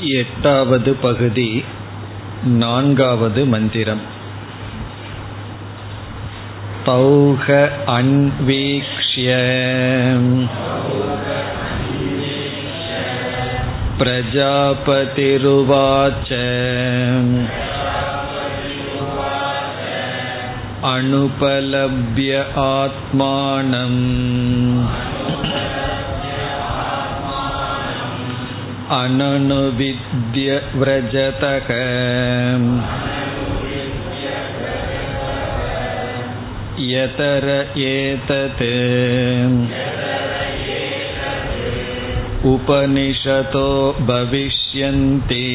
எட்டாவது பகுதி நான்காவது மந்திரம். தௌக அன்வீக்ஷ்ய. प्रजापतिरुवाच अनुपलभ्य आत्मानम् अननुविद्य व्रजतः यतर एतत् उपनिषतो भविष्यन्ति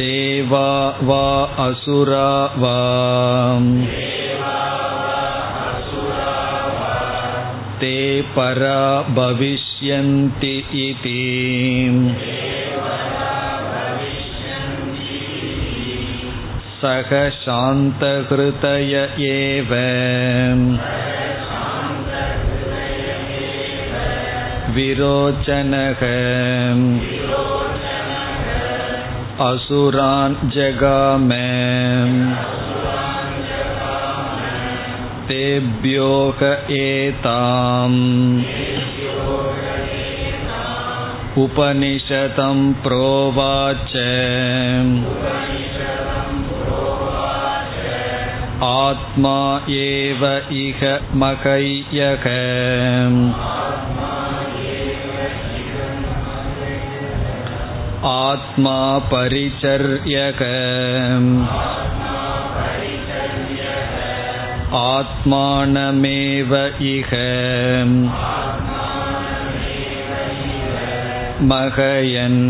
देवा वा असुरा वा ते परा भविष्यन्ति इति सः शान्तहृतय एव विरोचनः असुरान् जगाम तेभ्योह एताम् उपनिषतं प्रोवाच आत्मा एव इह मकय्यक आत्मा परिचर्यक आत्मानमेव इह महयन्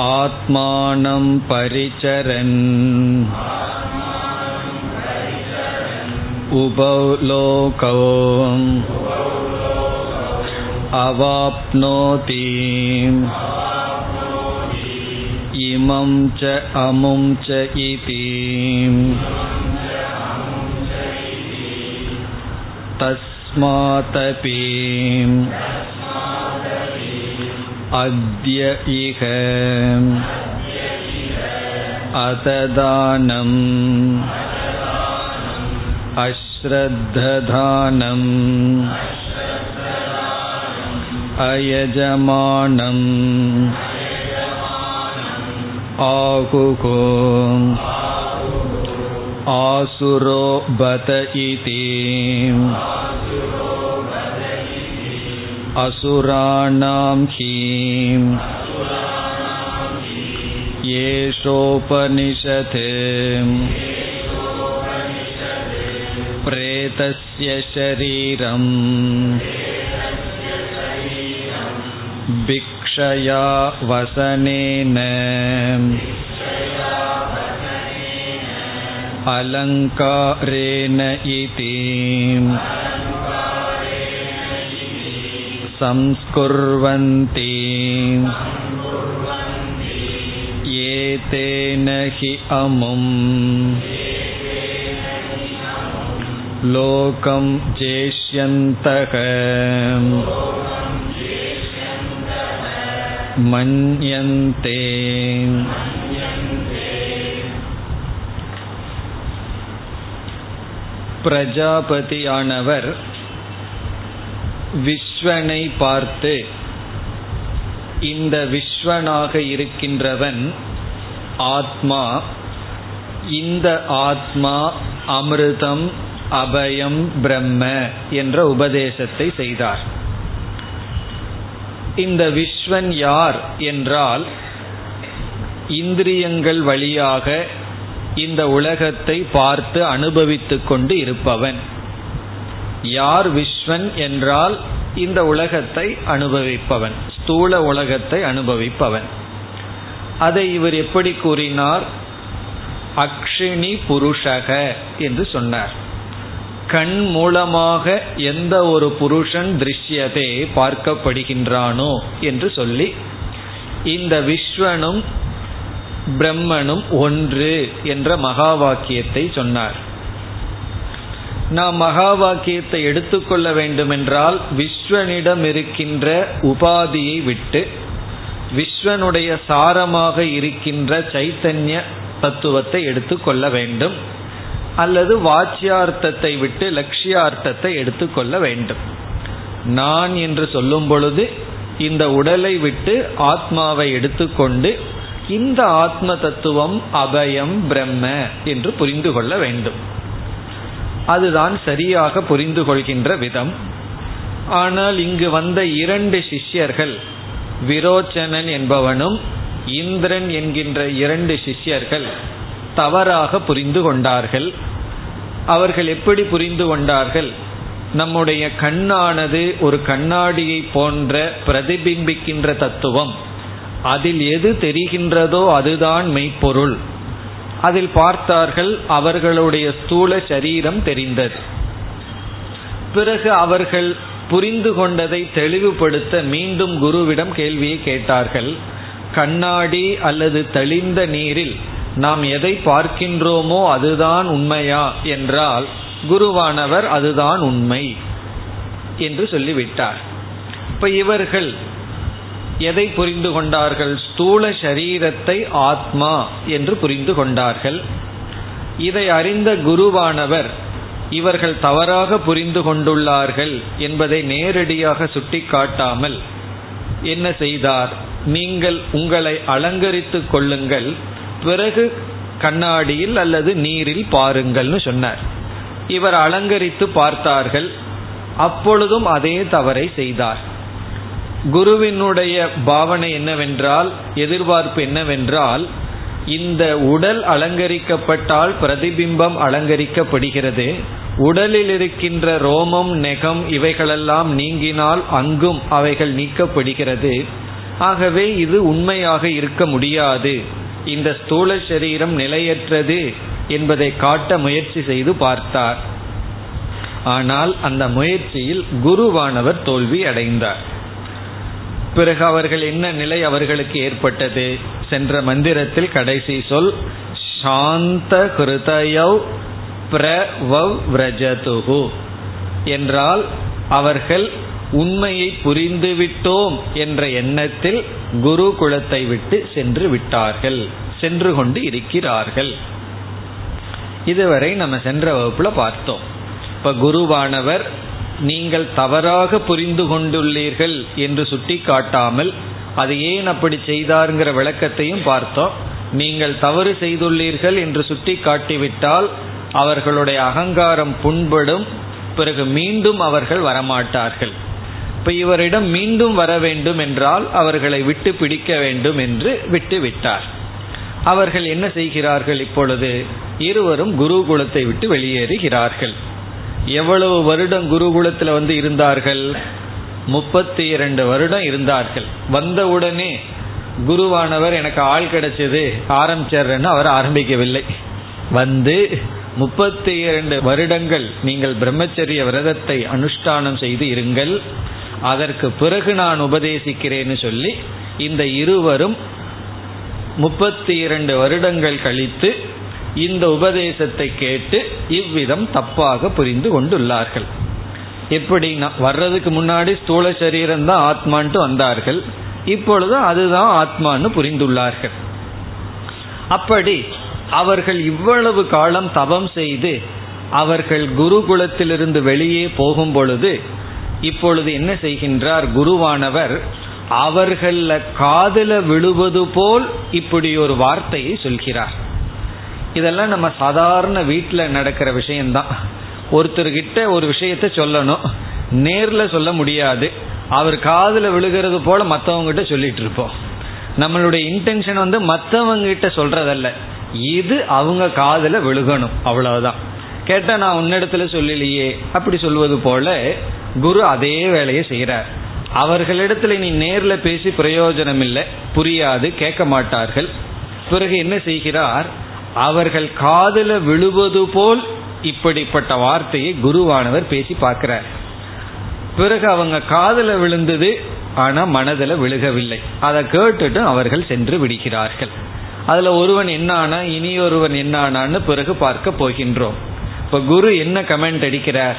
आत्मानं परिचरन् उभौ लोकौ अवाप्नोति इमं च अमुं तस्मादपि अद्य इह अतदानम् अश्रद्धधानम् अयजमानम् आहुको आसुरो बत इति असुराणां हि येषोपनिषत् प्रेतस्य शरीरम् भिक्षया वसनेन अलङ्कारेण इति संस्कुर्वन्ति एतेन हि अमुम् लोकं जेष्यन्तः मन्यन्ते பிரஜாபதியானவர் விஸ்வனை பார்த்து இந்த விஸ்வனாக இருக்கின்றவன் ஆத்மா இந்த ஆத்மா அமிர்தம் அபயம் பிரம்ம என்ற உபதேசத்தை செய்தார். இந்த விஸ்வன் யார் என்றால் இந்திரியங்கள் வழியாக இந்த உலகத்தை பார்த்து அனுபவித்துக் கொண்டு இருப்பவன். யார் விஸ்வன் என்றால் இந்த உலகத்தை அனுபவிப்பவன். ஸ்தூல உலகத்தை அனுபவிப்பவன். அதை இவர் எப்படி கூறினார்? அக்ஷினி புருஷக என்று சொன்னார். கண் மூலமாக எந்த ஒரு புருஷன் திருஷ்யதே பார்க்கப்படுகின்றானோ என்று சொல்லி இந்த விஸ்வனும் பிரம்மனும் ஒன்று என்ற மகா வாக்கியத்தை சொன்னார். நாம் மகா வாக்கியத்தை எடுத்துக்கொள்ள வேண்டுமென்றால் விஸ்வனிடம் இருக்கின்ற உபாதியை விட்டு விஸ்வனுடைய சாரமாக இருக்கின்ற சைத்தன்ய தத்துவத்தை எடுத்துக்கொள்ள வேண்டும் அல்லது வாச்சியார்த்தத்தை விட்டு லட்சியார்த்தத்தை எடுத்துக்கொள்ள வேண்டும். நான் என்று சொல்லும் பொழுது இந்த உடலை விட்டு ஆத்மாவை எடுத்துக்கொண்டு இந்த ஆத்ம தத்துவம் அபயம் பிரம்ம என்று புரிந்து கொள்ள வேண்டும். அதுதான் சரியாக புரிந்து கொள்கின்ற விதம். ஆனால் இங்கு வந்த இரண்டு சிஷ்யர்கள் விரோச்சனன் என்பவனும் இந்திரன் என்கின்ற இரண்டு சிஷ்யர்கள் தவறாக புரிந்து கொண்டார்கள். அவர்கள் எப்படி புரிந்து கொண்டார்கள்? நம்முடைய கண்ணானது ஒரு கண்ணாடியை போன்ற பிரதிபிம்பிக்கின்ற தத்துவம். அதில் எது தெரிகின்றதோ அதுதான் மெய்ப்பொருள். அதில் பார்த்தார்கள் அவர்களுடைய ஸ்தூல சரீரம் தெரிந்தது. பிறகு அவர்கள் புரிந்து கொண்டதை தெளிவுபடுத்த மீண்டும் குருவிடம் கேள்வியை கேட்டார்கள். கண்ணாடி அல்லது தெளிந்த நீரில் நாம் எதை பார்க்கின்றோமோ அதுதான் உண்மையா என்றால் குருவானவர் அதுதான் உண்மை என்று சொல்லிவிட்டார். இப்ப இவர்கள் எதை புரிந்து கொண்டார்கள்? ஸ்தூல சரீரத்தை ஆத்மா என்று புரிந்து கொண்டார்கள். இதை அறிந்த குருவானவர் இவர்கள் தவறாக புரிந்து கொண்டுள்ளார்கள் என்பதை நேரடியாக சுட்டிக்காட்டாமல் என்ன செய்தார்? நீங்கள் உங்களை அலங்கரித்துக் கொள்ளுங்கள் பிறகு கண்ணாடியில் அல்லது நீரில் பாருங்கள்னு சொன்னார். இவர் அலங்கரித்து பார்த்தார்கள் அப்பொழுதும் அதே தவறை செய்தார். குருவினுடைய பாவனை என்னவென்றால் எதிர்பார்ப்பு என்னவென்றால் இந்த உடல் அலங்கரிக்கப்பட்டால் பிரதிபிம்பம் அலங்கரிக்கப்படுகிறது. உடலில் இருக்கின்ற ரோமம் நெகம் இவைகளெல்லாம் நீங்கினால் அங்கும் அவைகள் நீக்கப்படுகிறது. ஆகவே இது உண்மையாக இருக்க முடியாது. இந்த ஸ்தூல சரீரம் நிலையற்றது என்பதை காட்ட முயற்சி செய்து பார்த்தார். ஆனால் அந்த முயற்சியில் குருவானவர் தோல்வி அடைந்தார். பிறகு அவர்கள் என்ன நிலை அவர்களுக்கு ஏற்பட்டது? சென்ற மந்திரத்தில் கடைசி சொல் சாந்த கிருதயவ் பிரவவ்ரஜதுகு என்றால் அவர்கள் உண்மையை புரிந்துவிட்டோம் என்ற எண்ணத்தில் குரு குலத்தை விட்டு சென்று விட்டார்கள் சென்று கொண்டு இருக்கிறார்கள். இதுவரை நம்ம சென்ற வகுப்புல பார்த்தோம். இப்ப குருவானவர் நீங்கள் தவறாக புரிந்து கொண்டுள்ளீர்கள் என்று சுட்டி காட்டாமல் அது ஏன் அப்படி செய்தாருங்கிற விளக்கத்தையும் பார்த்தோம். நீங்கள் தவறு செய்துள்ளீர்கள் என்று சுட்டி காட்டிவிட்டால் அவர்களுடைய அகங்காரம் புண்படும் பிறகு மீண்டும் அவர்கள் வரமாட்டார்கள். இப்ப இவரிடம் மீண்டும் வர வேண்டும் என்றால் அவர்களை விட்டு பிடிக்க வேண்டும் என்று விட்டு விட்டார் அவர்கள் என்ன செய்கிறார்கள் இப்பொழுது? இருவரும் குருகுலத்தை விட்டு வெளியேறுகிறார்கள். எவ்வளவு வருடம் குருகுலத்தில் வந்து இருந்தார்கள்? முப்பத்தி இரண்டு வருடம் இருந்தார்கள். வந்தவுடனே குருவானவர் எனக்கு ஆள் கிடைச்சது ஆரம்பிச்சர்ன்னு அவர் ஆரம்பிக்கவில்லை. வந்து முப்பத்தி இரண்டு வருடங்கள் நீங்கள் பிரம்மச்சரிய விரதத்தை அனுஷ்டானம் செய்து இருங்கள். அதற்கு பிறகு நான் உபதேசிக்கிறேன்னு சொல்லி இந்த இருவரும் முப்பத்தி இரண்டு வருடங்கள் கழித்து இந்த உபதேசத்தை கேட்டு இவ்விதம் தப்பாக புரிந்து கொண்டுள்ளார்கள். எப்படி வர்றதுக்கு முன்னாடி ஸ்தூல சரீரம் தான் ஆத்மான்ட்டு வந்தார்கள். இப்பொழுது அதுதான் ஆத்மான்னு புரிந்துள்ளார்கள். அப்படி அவர்கள் இவ்வளவு காலம் தவம் செய்து அவர்கள் குருகுலத்திலிருந்து வெளியே போகும் பொழுது இப்பொழுது என்ன செய்கின்றார்? குருவானவர் அவர்கள காதல விழுவது போல் இப்படி ஒரு வார்த்தையை சொல்கிறார். இதெல்லாம் நம்ம சாதாரண வீட்டில் நடக்கிற விஷயம்தான். ஒருத்தர்கிட்ட ஒரு விஷயத்த சொல்லணும். நேரில் சொல்ல முடியாது. அவர் காதில் விழுகிறது போல மற்றவங்ககிட்ட சொல்லிட்டு இருப்போம். நம்மளுடைய இன்டென்ஷன் வந்து மற்றவங்ககிட்ட சொல்றதல்ல. இது அவங்க காதில் விழுகணும். அவ்வளவுதான். கேட்டால் நான் உன்னிடத்துல சொல்லலையே. அப்படி சொல்வது போல குரு அதே வேலையை செய்கிறார் அவர்களிடத்துல நீ நேரில் பேசி பிரயோஜனம் இல்லை புரியாது. கேட்க மாட்டார்கள். பிறகு என்ன செய்கிறார்? அவர்கள் காதல விழுவது போல் இப்படிப்பட்ட வார்த்தையை குருவானவர் பேசி பார்க்கிறார். பிறகு அவங்க காதல விழுந்தது ஆனா மனதில் விழுகவில்லை. அதை கேட்டுட்டு அவர்கள் சென்று விடுகிறார்கள். அதுல ஒருவன் என்னானா இனி ஒருவன் என்னானான்னு பிறகு பார்க்க போகின்றோம். இப்ப குரு என்ன கமெண்ட் அடிக்கிறார்?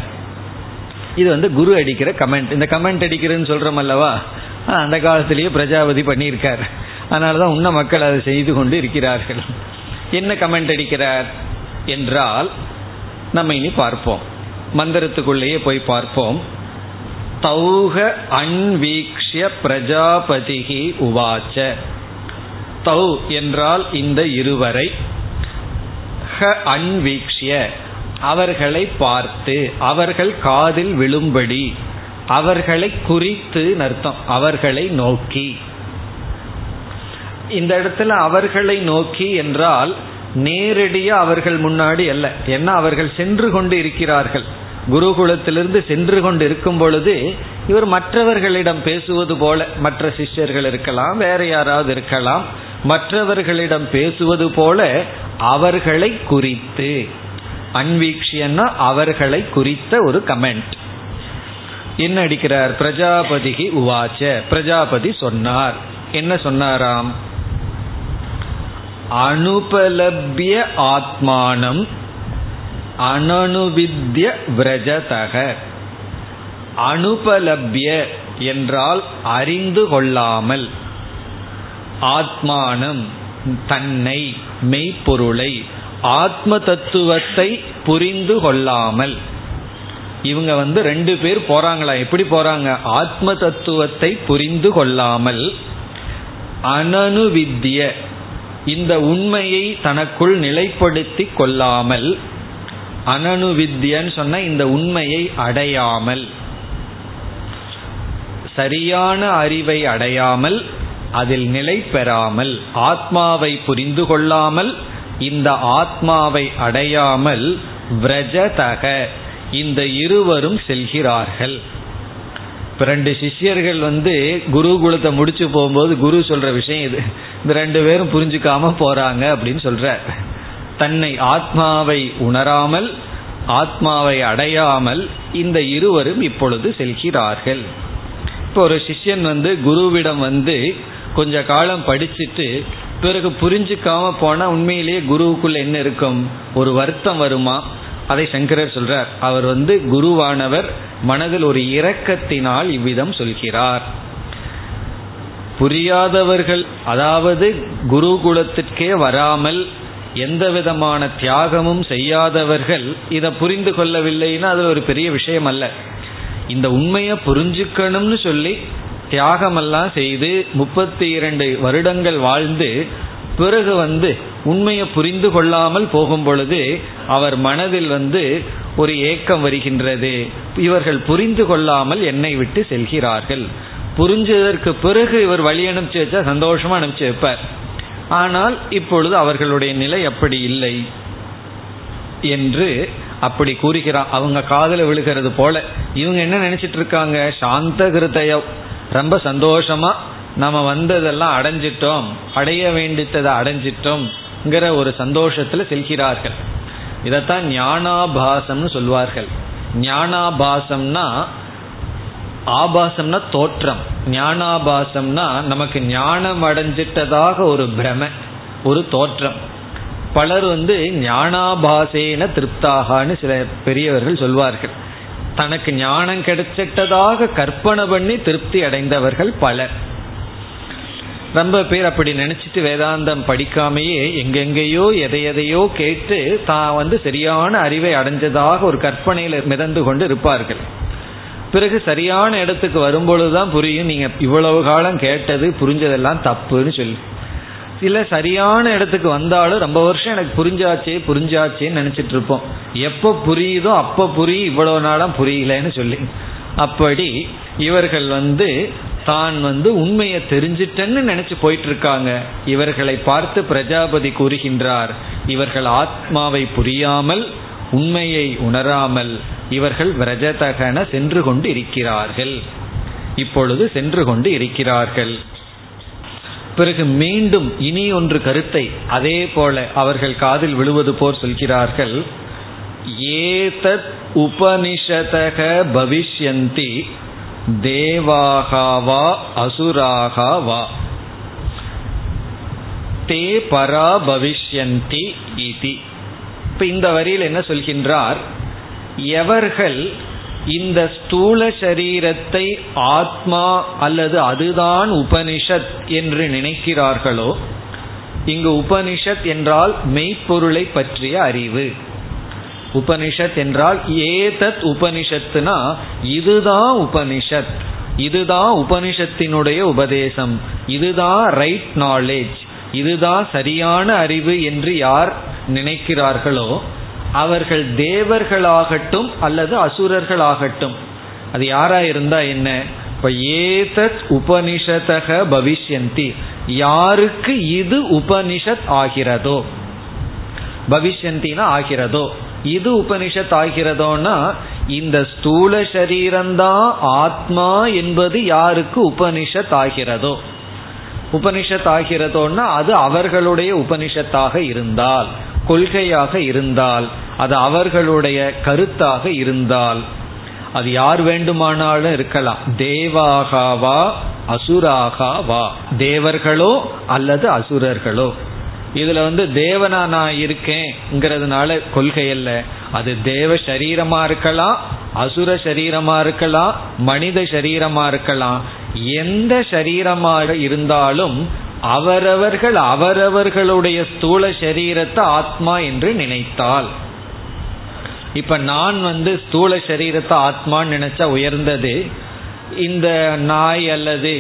இது வந்து குரு அடிக்கிற கமெண்ட் இந்த கமெண்ட் அடிக்கிறதுன்னு சொல்றோம் அல்லவா? அந்த காலத்திலேயே பிரஜாபதி பண்ணியிருக்கார். அதனாலதான் உன்ன மக்கள் அதை செய்து கொண்டு இருக்கிறார்கள். என்ன கமெண்ட் அடிக்கிறார் என்றால் நம்ம இனி பார்ப்போம். மந்திரத்துக்குள்ளேயே போய் பார்ப்போம். தௌக அன்வீக்ஷிய பிரஜாபதிகி உவாச்ச. தௌ என்றால் இந்த இருவரை. ஹ அன்வீக்ஷிய அவர்களை பார்த்து அவர்கள் காதில் விழும்படி அவர்களை குறித்து அர்த்தம் அவர்களை நோக்கி. இந்த இடத்துல அவர்களை நோக்கி என்றால் நேரடியா அவர்கள் முன்னாடி அல்ல. ஏன்னா அவர்கள் சென்று கொண்டு இருக்கிறார்கள். குருகுலத்திலிருந்து சென்று கொண்டு இருக்கும் பொழுது இவர் மற்றவர்களிடம் பேசுவது போல மற்ற சிஷ்யர்கள் இருக்கலாம் வேற யாராவது இருக்கலாம். மற்றவர்களிடம் பேசுவது போல அவர்களை குறித்து. அன்வீக்ஷியன்னா அவர்களை குறித்த ஒரு கமெண்ட். என்ன அடிக்கிறார்? பிரஜாபதிகி உவாச்ச. பிரஜாபதி சொன்னார். என்ன சொன்னாராம்? அனுபலபிய ஆத்மானம் அனனுவித்ய விரஜதக. அனுபலபிய என்றால் அறிந்து கொள்ளாமல். ஆத்மானம் தன்னை மெய்ப்பொருளை ஆத்ம தத்துவத்தை புரிந்து கொள்ளாமல். இவங்க வந்து ரெண்டு பேர் போறாங்களா? எப்படி போறாங்க? ஆத்ம தத்துவத்தை புரிந்து கொள்ளாமல். அனனுவித்ய இந்த உண்மையை தனக்குள் நிலைப்படுத்தி கொள்ளாமல் அனனுவித்யன்னு சொன்ன இந்த உண்மையை அடையாமல் சரியான அறிவை அடையாமல் அதில் நிலை பெறாமல் ஆத்மாவை புரிந்து கொள்ளாமல் இந்த ஆத்மாவை அடையாமல் விரஜதக இந்த இருவரும் செல்கிறார்கள். ரெண்டு சிஷ்யர்கள் வந்து குருகுலத்தை முடிச்சு போகும்போது குரு சொல்ற விஷயம் இது. இந்த ரெண்டு பேரும் புரிஞ்சுக்காம போறாங்க அப்படின்னு சொல்ற தன்னை ஆத்மாவை உணராமல் ஆத்மாவை அடையாமல் இந்த இருவரும் இப்பொழுது செல்கிறார்கள். இப்போ ஒரு சிஷ்யன் வந்து குருவிடம் வந்து கொஞ்ச காலம் படிச்சுட்டு பிறகு புரிஞ்சுக்காம போனா உண்மையிலேயே குருவுக்குள்ள என்ன இருக்கும்? ஒரு வருத்தம் வருமா? அதை சங்கரர் சொல்றார். அவர் வந்து குருவானவர் மனதில் ஒரு இரக்கத்தினால் இவ்விதம் சொல்கிறார். புரியாதவர்கள் அதாவது குருகுலத்திற்கே வராமல் எந்த விதமான தியாகமும் செய்யாதவர்கள் இதை புரிந்து கொள்ளவில்லைன்னா அது ஒரு பெரிய விஷயம் அல்ல. இந்த உண்மையை புரிஞ்சுக்கணும்னு சொல்லி தியாகமெல்லாம் செய்து முப்பத்தி இரண்டு வருடங்கள் வாழ்ந்து பிறகு வந்து உண்மையை புரிந்து கொள்ளாமல் போகும் பொழுது அவர் மனதில் வந்து ஒரு ஏக்கம் வருகின்றது. இவர்கள் புரிந்து கொள்ளாமல் என்னை விட்டு செல்கிறார்கள். புரிஞ்சதற்கு பிறகு இவர் வழி அனுப்பிச்சு வச்சா சந்தோஷமா அனுப்பிச்சு வைப்பார். ஆனால் இப்பொழுது அவர்களுடைய நிலை அப்படி இல்லை என்று அப்படி கூறுகிறான் அவங்க காதல விழுகிறது போல. இவங்க என்ன நினைச்சிட்டு இருக்காங்க? சாந்த கிருதயம். ரொம்ப சந்தோஷமா நம்ம வந்ததெல்லாம் அடைஞ்சிட்டோம். அடைய வேண்டித்ததை அடைஞ்சிட்டோம். ஒரு சந்தோஷத்துல செல்கிறார்கள். இதைத்தான் ஞானாபாசம்னு சொல்வார்கள். ஞானாபாசம்னா ஆபாசம்னா தோற்றம். ஞானாபாசம்னா நமக்கு ஞானம் அடைஞ்சிட்டதாக ஒரு பிரம ஒரு தோற்றம். பலர் வந்து ஞானாபாசேன திருப்தாகான்னு சில பெரியவர்கள் சொல்வார்கள். தனக்கு ஞானம் கிடைச்சிட்டதாக கற்பனை பண்ணி திருப்தி அடைந்தவர்கள் பலர். ரொம்ப பேர் அப்படி நினைச்சிட்டு வேதாந்தம் படிக்காமையே எங்கெங்கேயோ எதையதையோ கேட்டு தான் வந்து சரியான அறிவை அடைஞ்சதாக ஒரு கற்பனையில மிதந்து கொண்டு இருப்பார்கள். பிறகு சரியான இடத்துக்கு வரும்பொழுதுதான் புரியும் நீங்க இவ்வளவு காலம் கேட்டது புரிஞ்சதெல்லாம் தப்புன்னு சொல்லி. சில சரியான இடத்துக்கு வந்தாலும் ரொம்ப வருஷம் எனக்கு புரிஞ்சாச்சே புரிஞ்சாச்சேன்னு நினைச்சிட்டு இருப்போம். எப்போ புரியுதோ அப்போ புரியும் இவ்வளவு நாளாம் புரியலன்னு சொல்லி. அப்படி இவர்கள் வந்து தான் வந்து உண்மையை தெரிஞ்சிட்டேன்னு நினைச்சு போயிட்டு இருக்காங்க இவர்களை பார்த்து பிரஜாபதி கூறுகின்றார் இவர்கள் ஆத்மாவை புரியாமல் உண்மையை உணராமல் இவர்கள் விரஜதகன சென்று கொண்டு இருக்கிறார்கள். இப்பொழுது சென்று கொண்டு இருக்கிறார்கள். பிறகு மீண்டும் இனி ஒன்று கருத்தை அதே போல அவர்கள் காதில் விழுவது போர் சொல்கிறார்கள். ஏதத் உபனிஷதக பவிஷ்யந்தி தேவாகாவா அசுராகாவா தே பரா பவிஷ்யந்தி இதி. இப்போ இந்த வரியில் என்ன சொல்கின்றார்? எவர்கள் இந்த ஸ்தூல சரீரத்தை ஆத்மா அல்லது அதுதான் உபனிஷத் என்று நினைக்கிறார்களோ இங்கு உபனிஷத் என்றால் மெய்ப்பொருளை பற்றிய அறிவு. உபனிஷத் என்றால் ஏதத் உபனிஷத்துனா இதுதான் உபனிஷத். இதுதான் உபனிஷத்தினுடைய உபதேசம். இதுதான் ரைட் நாலேஜ் இதுதான் சரியான அறிவு என்று யார் நினைக்கிறார்களோ அவர்கள் தேவர்களாகட்டும் அல்லது அசுரர்களாகட்டும். அது யாரா இருந்தா என்ன? இப்ப ஏதத் உபனிஷதக பவிஷ்யந்தி. யாருக்கு இது உபனிஷத் ஆகிறதோ? பவிஷ்யந்தினா ஆகிறதோ? இது உபனிஷத் ஆகிறதோனா இந்த ஸ்தூல சரீரம்தான் ஆத்மா என்பது யாருக்கு உபனிஷத் ஆகிறதோ? உபனிஷத் ஆகிறதோன்னா அது அவர்களுடைய உபனிஷத்தாக இருந்தால் கொள்கையாக இருந்தால் அது அவர்களுடைய கருத்தாக இருந்தால் அது யார் வேண்டுமானாலும் இருக்கலாம். தேவாகாவா அசுராகாவா தேவர்களோ அல்லது அசுரர்களோ. இதுல வந்து தேவனா நான் இருக்கேங்கிறதுனால கொள்கை அல்ல. அது தேவ சரீரமா இருக்கலாம் அசுர சரீரமா இருக்கலாம் மனித சரீரமா இருக்கலாம். எந்த சரீரமாக இருந்தாலும் அவரவர்கள் அவரவர்களுடைய ஸ்தூல சரீரத்தை ஆத்மா என்று நினைத்தால். இப்ப நான் வந்து ஸ்தூல சரீரத்தை ஆத்மான்னு நினைச்சா உயர்ந்தது இந்த நாய் அல்லது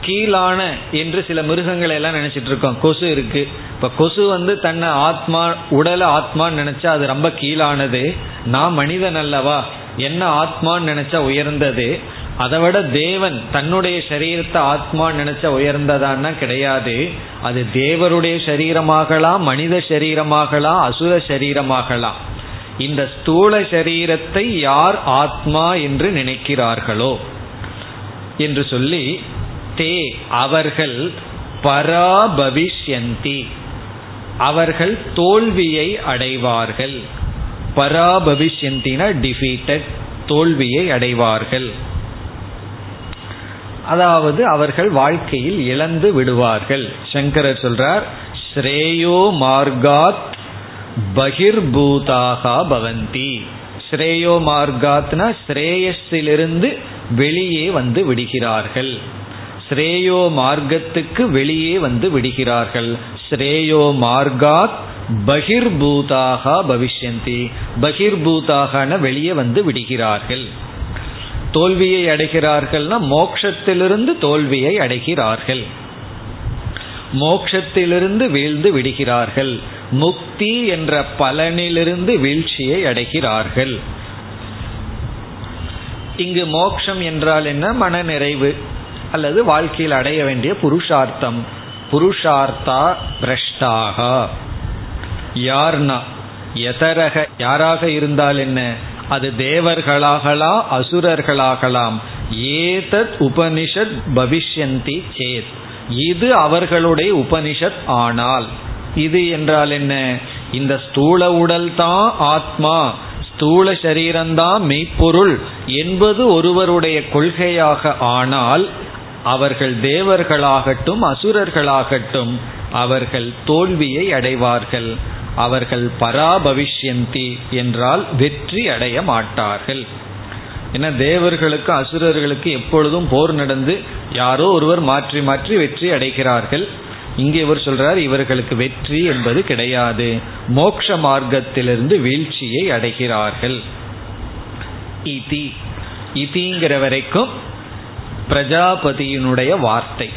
கீழான என்று சில மிருகங்களை எல்லாம் நினைச்சிட்டு இருக்கோம். கொசு இருக்கு. இப்ப கொசு வந்து தன்னை ஆத்மா உடலை ஆத்மான்னு நினைச்சா அது ரொம்ப கீழானது. நான் மனிதன் அல்லவா? என்ன ஆத்மான்னு நினைச்சா உயர்ந்தது? அதை விட தேவன் தன்னுடைய சரீரத்தை ஆத்மா நினைச்ச உயர்ந்ததான்னா கிடையாது. அது தேவருடைய சரீரமாகலாம் மனித சரீரமாகலாம் அசுர சரீரமாகலாம். இந்த ஸ்தூல சரீரத்தை யார் ஆத்மா என்று நினைக்கிறார்களோ? என்று சொல்லி தே அவர்கள் பராபவிஷ்யந்தி. அவர்கள் தோல்வியை அடைவார்கள். பராபவிஷ்யந்தின டிஃபீட்டட் தோல்வியை அடைவார்கள். அதாவது அவர்கள் வாழ்க்கையில் இழந்து விடுவார்கள். சங்கரர் சொல்றார் ஸ்ரேயோ மார்காத் பகிர்பூதாக பவந்தி. ஸ்ரேயோ மார்காத்னா ஸ்ரேயஸிலிருந்து வெளியே வந்து விடுகிறார்கள். ஸ்ரேயோ மார்க்கத்துக்கு வெளியே வந்து விடுகிறார்கள். ஸ்ரேயோ மார்காத் பகிர்பூதாக பவிஷ்யந்தி. பகிர்பூதாகன வெளியே வந்து விடுகிறார்கள். தோல்வியை அடைகிறார்கள்னா மோக்ஷத்திலிருந்து தோல்வியை அடைகிறார்கள். மோக்ஷத்திலிருந்து வீழ்ந்து விடுகிறார்கள். முக்தி என்ற பலனிலிருந்து வீழ்ச்சியை அடைகிறார்கள். இங்கு மோக்ஷம் என்றால் என்ன? மன நிறைவு அல்லது வாழ்க்கையில் அடைய வேண்டிய புருஷார்த்தம். புருஷார்த்தா பிரஷ்டாக. யார்னா எதரக யாராக இருந்தால் என்ன? அது தேவர்களாகலாம் அசுரர்களாகலாம். ஏதத் உபனிஷத் பவிஷ்யந்தி சேத். இது அவர்களுடைய உபனிஷத் ஆனால். இது என்றால் என்ன? இந்த ஸ்தூல உடல் தான் ஆத்மா. ஸ்தூல சரீரம்தான் மெய்ப்பொருள். என்பது ஒருவருடைய கொள்கையாக ஆனால் அவர்கள் தேவர்களாகட்டும் அசுரர்களாகட்டும் அவர்கள் தோல்வியை அடைவார்கள். அவர்கள் பராபவிஷ்யந்தி என்றால் வெற்றி அடைய மாட்டார்கள். ஏன்னா தேவர்களுக்கு அசுரர்களுக்கு எப்பொழுதும் போர் நடந்து யாரோ ஒருவர் மாற்றி மாற்றி வெற்றி அடைகிறார்கள். இங்கே இவர் சொல்றார் இவர்களுக்கு வெற்றி என்பது கிடையாது. மோக்ஷ மார்க்கத்திலிருந்து வீழ்ச்சியை அடைகிறார்கள். இதி இதிங்கிற வரைக்கும் பிரஜாபதியினுடைய வார்த்தை.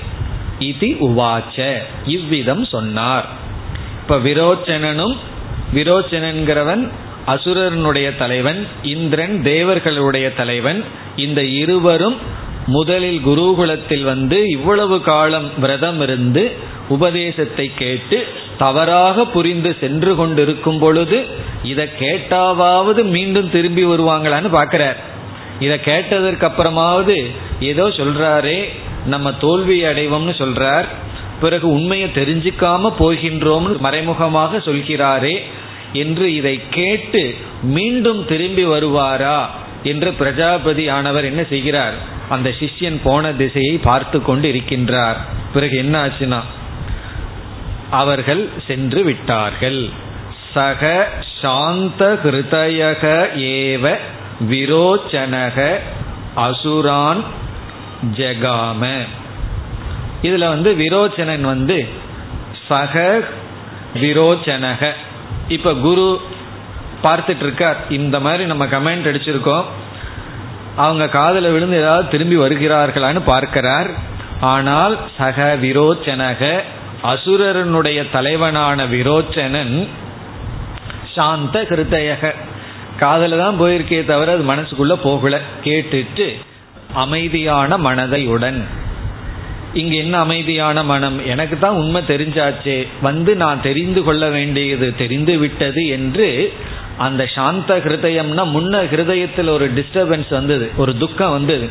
இது உவாச்ச. இவ்விதம் சொன்னார். இப்ப விரோச்சனனும் விரோச்சனன்கிறவன் அசுரனுடைய தலைவன் இந்திரன் தேவர்களுடைய தலைவன் இந்த இருவரும் முதலில் குருகுலத்தில் வந்து இவ்வளவு காலம் விரதம் இருந்து உபதேசத்தை கேட்டு தவறாக புரிந்து சென்று கொண்டிருக்கும் பொழுது இதை கேட்டாவது மீண்டும் திரும்பி வருவாங்களான்னு பார்க்கிறார். இதை கேட்டதற்கு அப்புறமாவது ஏதோ சொல்றாரே நம்ம தோல்வி அடைவோம்னு சொல்றார். பிறகு உண்மையை தெரிஞ்சுக்காம போகின்றோம்னு மறைமுகமாக சொல்கிறாரே என்று இதை கேட்டு மீண்டும் திரும்பி வருவாரா என்று பிரஜாபதி ஆனவர் என்ன செய்கிறார்? அந்த சிஷ்யன் போன திசையை பார்த்து கொண்டு இருக்கின்றார். பிறகு என்ன ஆச்சுன்னா அவர்கள் சென்று விட்டார்கள். சக சாந்த ஹிருதயக ஏவ விரோச்சனக அசுரான் ஜெகாம. இதுல வந்து விரோச்சனன் வந்து சக விரோச்சனக. இப்ப குரு பார்த்துட்டு இருக்கார் இந்த மாதிரி நம்ம கமெண்ட் அடிச்சிருக்கோம். அவங்க காதல விழுந்து ஏதாவது திரும்பி வருகிறார்களான்னு பார்க்கிறார். ஆனால் சக விரோச்சனக அசுரனுடைய தலைவனான விரோச்சனன் சாந்த கிருத்தயக. காதல தான் போயிருக்கே தவிர அது மனசுக்குள்ள போகல. கேட்டுட்டு அமைதியான மனதையுடன் இங்க என்ன அமைதியான மனம்? எனக்கு தான் உண்மை தெரிஞ்சாச்சே. வந்து நான் தெரிந்து கொள்ள வேண்டியது தெரிந்து விட்டது என்று அந்த சாந்த ஹிருதயம்னா முன்ன ஹிருதயத்தில் ஒரு டிஸ்டர்பன்ஸ் வந்தது. ஒரு துக்கம் வந்தது.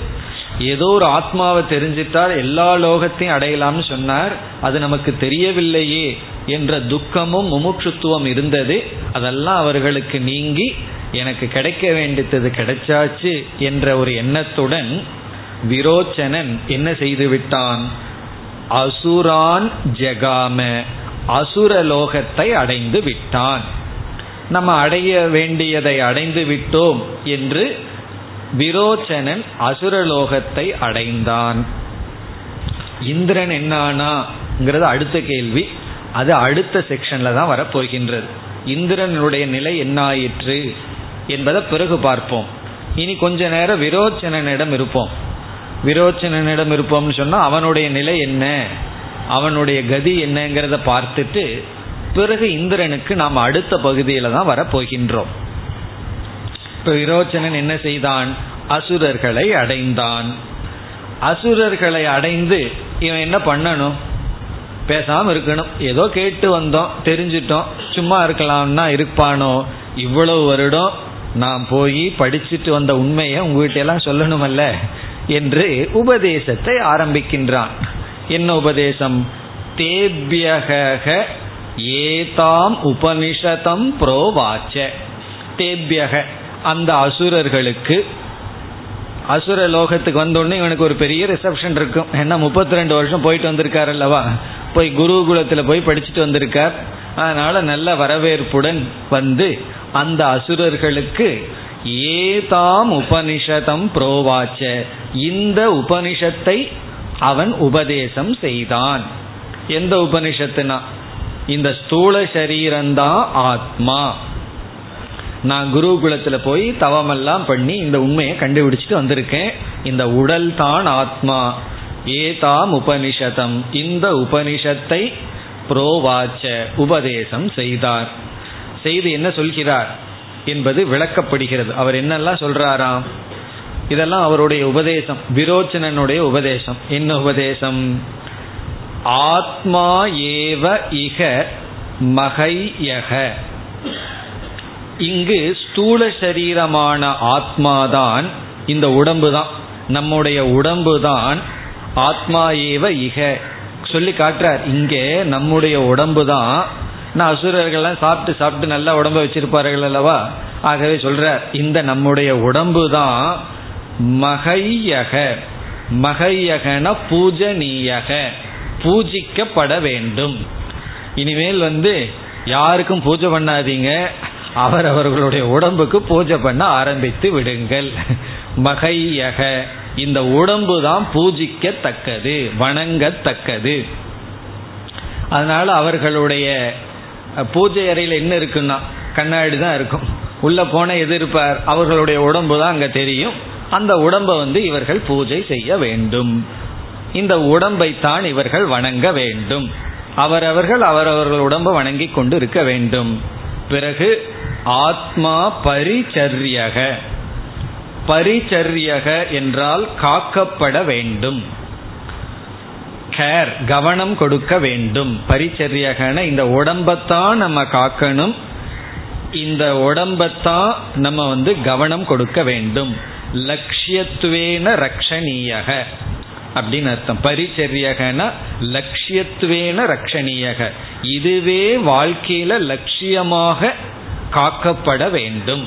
ஏதோ ஒரு ஆத்மாவை தெரிஞ்சிட்டால் எல்லா லோகத்தையும் அடையலாம்னு சொன்னார். அது நமக்கு தெரியவில்லையே என்ற துக்கமும் முமுட்சுத்துவம் இருந்தது. அதெல்லாம் அவர்களுக்கு நீங்கி எனக்கு கிடைக்க வேண்டியது கிடைச்சாச்சு என்ற ஒரு எண்ணத்துடன் விரோச்சனன் என்ன செய்து விட்டான்? அசுரான் ஜெகாம அசுர லோகத்தை அடைந்து விட்டான். நம்ம அடைய வேண்டியதை அடைந்து விட்டோம் என்று விரோச்சனன் அசுரலோகத்தை அடைந்தான். இந்திரன் என்னானாங்கிறது அடுத்த கேள்வி. அது அடுத்த செக்ஷன்ல தான் வரப்போகின்றது. இந்திரனுடைய நிலை என்னாயிற்று? என்பதை பிறகு பார்ப்போம். இனி கொஞ்ச நேரம் விரோச்சனனிடம் இருப்போம். விரோச்சனனிடம் இருப்போம்னு சொன்னால் அவனுடைய நிலை என்ன? அவனுடைய கதி என்னங்கிறத பார்த்துட்டு பிறகு இந்திரனுக்கு நாம் அடுத்த பகுதியில் தான் வரப்போகின்றோம் இப்போ விரோச்சனன் என்ன செய்தான்? அசுரர்களை அடைந்தான். அசுரர்களை அடைந்து இவன் என்ன பண்ணணும்? பேசாமல் இருக்கணும். ஏதோ கேட்டு வந்தோம் தெரிஞ்சிட்டோம். சும்மா இருக்கலாம்னா இருப்பானோ? இவ்வளவு வருடம் நான் போய் படிச்சுட்டு வந்த உண்மையை உங்ககிட்ட எல்லாம் சொல்லணுமல்ல என்று உபதேசத்தை ஆரம்பிக்கின்றான். என்ன உபதேசம்? தேபியக ஏதாம் உபனிஷதம் புரோவாச்ச. தேபியக அந்த அசுரர்களுக்கு அசுர லோகத்துக்கு வந்தோடனே இவனுக்கு ஒரு பெரிய ரிசப்ஷன் இருக்கும். ஏன்னா முப்பத்தி ரெண்டு வருஷம் போயிட்டு வந்திருக்கார் அல்லவா? போய் குருகுலத்தில் போய் படிச்சுட்டு வந்திருக்கார். அதனால நல்ல வரவேற்புடன் வந்து அந்த அசுரர்களுக்கு ஏதாம் உபனிஷதம் புரோவாச்ச. இந்த உபனிஷத்தை அவன் உபதேசம் செய்தான். எந்த உபனிஷத்துனா? இந்த ஸ்தூல சரீரம்தான் ஆத்மா. நான் குருகுலத்தில் போய் தவமெல்லாம் பண்ணி இந்த உண்மையை கண்டுபிடிச்சிட்டு வந்திருக்கேன். இந்த உடல் தான் ஆத்மா. ஏதாம் உபனிஷதம். இந்த உபனிஷத்தை புரோவாச்ச உபதேசம் செய்தார். செய்து என்ன சொல்கிறார் என்பது விளக்கப்படுகிறது. அவர் என்னெல்லாம் சொல்றாராம்? இதெல்லாம் அவருடைய உபதேசம் விரோச்சனனுடைய உபதேசம். என்ன உபதேசம்? ஆத்மா ஏவ இக மகையக இங்கு ஸ்தூல சரீரமான ஆத்மாதான் இந்த உடம்பு தான் நம்முடைய உடம்பு தான் ஆத்மா ஏவ இக. சொல்லி காட்டுறார் இங்கே நம்முடைய உடம்பு தான் நான் அசுரர்கள்லாம் சாப்பிட்டு சாப்பிட்டு நல்லா உடம்ப வச்சிருப்பார்கள் அல்லவா? ஆகவே சொல்ற இந்த நம்முடைய உடம்பு தான் மகையக. மகையகன பூஜனீயக. பூஜிக்கப்பட வேண்டும். இனிமேல் வந்து யாருக்கும் பூஜை பண்ணாதீங்க. அவர் அவர்களுடைய உடம்புக்கு பூஜை பண்ண ஆரம்பித்து விடுங்கள். மகையக. இந்த உடம்பு தான் பூஜிக்கத்தக்கது வணங்கத்தக்கது. அதனால அவர்களுடைய பூஜை அறையில் என்ன இருக்குன்னா கண்ணாடி தான் இருக்கும். உள்ள போன எது இருப்பார்? அவர்களுடைய உடம்பு தான் அங்கே தெரியும். அந்த உடம்பை வந்து இவர்கள் பூஜை செய்ய வேண்டும். இந்த உடம்பைத்தான் இவர்கள் வணங்க வேண்டும். அவரவர்கள் அவரவர்கள் உடம்பை வணங்கி கொண்டு இருக்க வேண்டும். பிறகு ஆத்மா பரிச்சரியக. பரிச்சரியக என்றால் காக்கப்பட வேண்டும். கேர் கவனம் கொடுக்க வேண்டும். பரிச்சரியகன இந்த உடம்பத்தான் நம்ம காக்கணும். இந்த உடம்பத்தான் நம்ம வந்து கவனம் கொடுக்க வேண்டும். லட்சியத்துவேன ரக்ஷணீயக. அப்படின்னு அர்த்தம். பரிச்சரியகன லட்சியத்துவேன ரக்ஷணீயக. இதுவே வாழ்க்கையில லட்சியமாக காக்கப்பட வேண்டும்.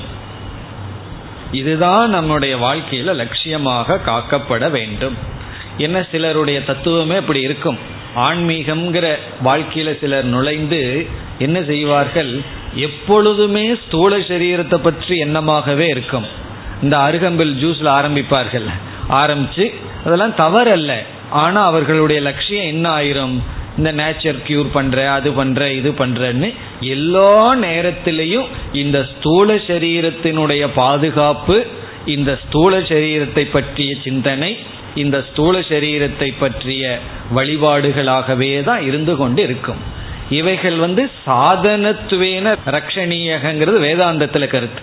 இதுதான் நம்முடைய வாழ்க்கையில லட்சியமாக காக்கப்பட வேண்டும். என்ன சிலருடைய தத்துவமே அப்படி இருக்கும். ஆன்மீகம்ங்கிற வாழ்க்கையில சிலர் நுழைந்து என்ன செய்வார்கள்? எப்பொழுதுமே ஸ்தூல சரீரத்தை பற்றி எண்ணமாகவே இருக்கும். இந்த அருகம்பில் ஜூஸ்ல ஆரம்பிப்பார்கள். ஆரம்பிச்சு அதெல்லாம் தவறல்ல. ஆனா அவர்களுடைய லட்சியம் என்ன ஆயிரும்? இந்த நேச்சர் கியூர் பண்ற அது பண்ற இது பண்றன்னு எல்லா நேரத்திலையும் இந்த ஸ்தூல சரீரத்தினுடைய பாதுகாப்பு இந்த ஸ்தூல சரீரத்தை பற்றிய சிந்தனை இந்த ஸ்தூல சரீரத்தை பற்றிய வழிபாடுகளாகவே தான் இருந்து கொண்டு இருக்கும் இவைகள் வந்து சாதனத்துவேன ரக்ஷணீயகங்கிறது வேதாந்தத்தில் கருத்து.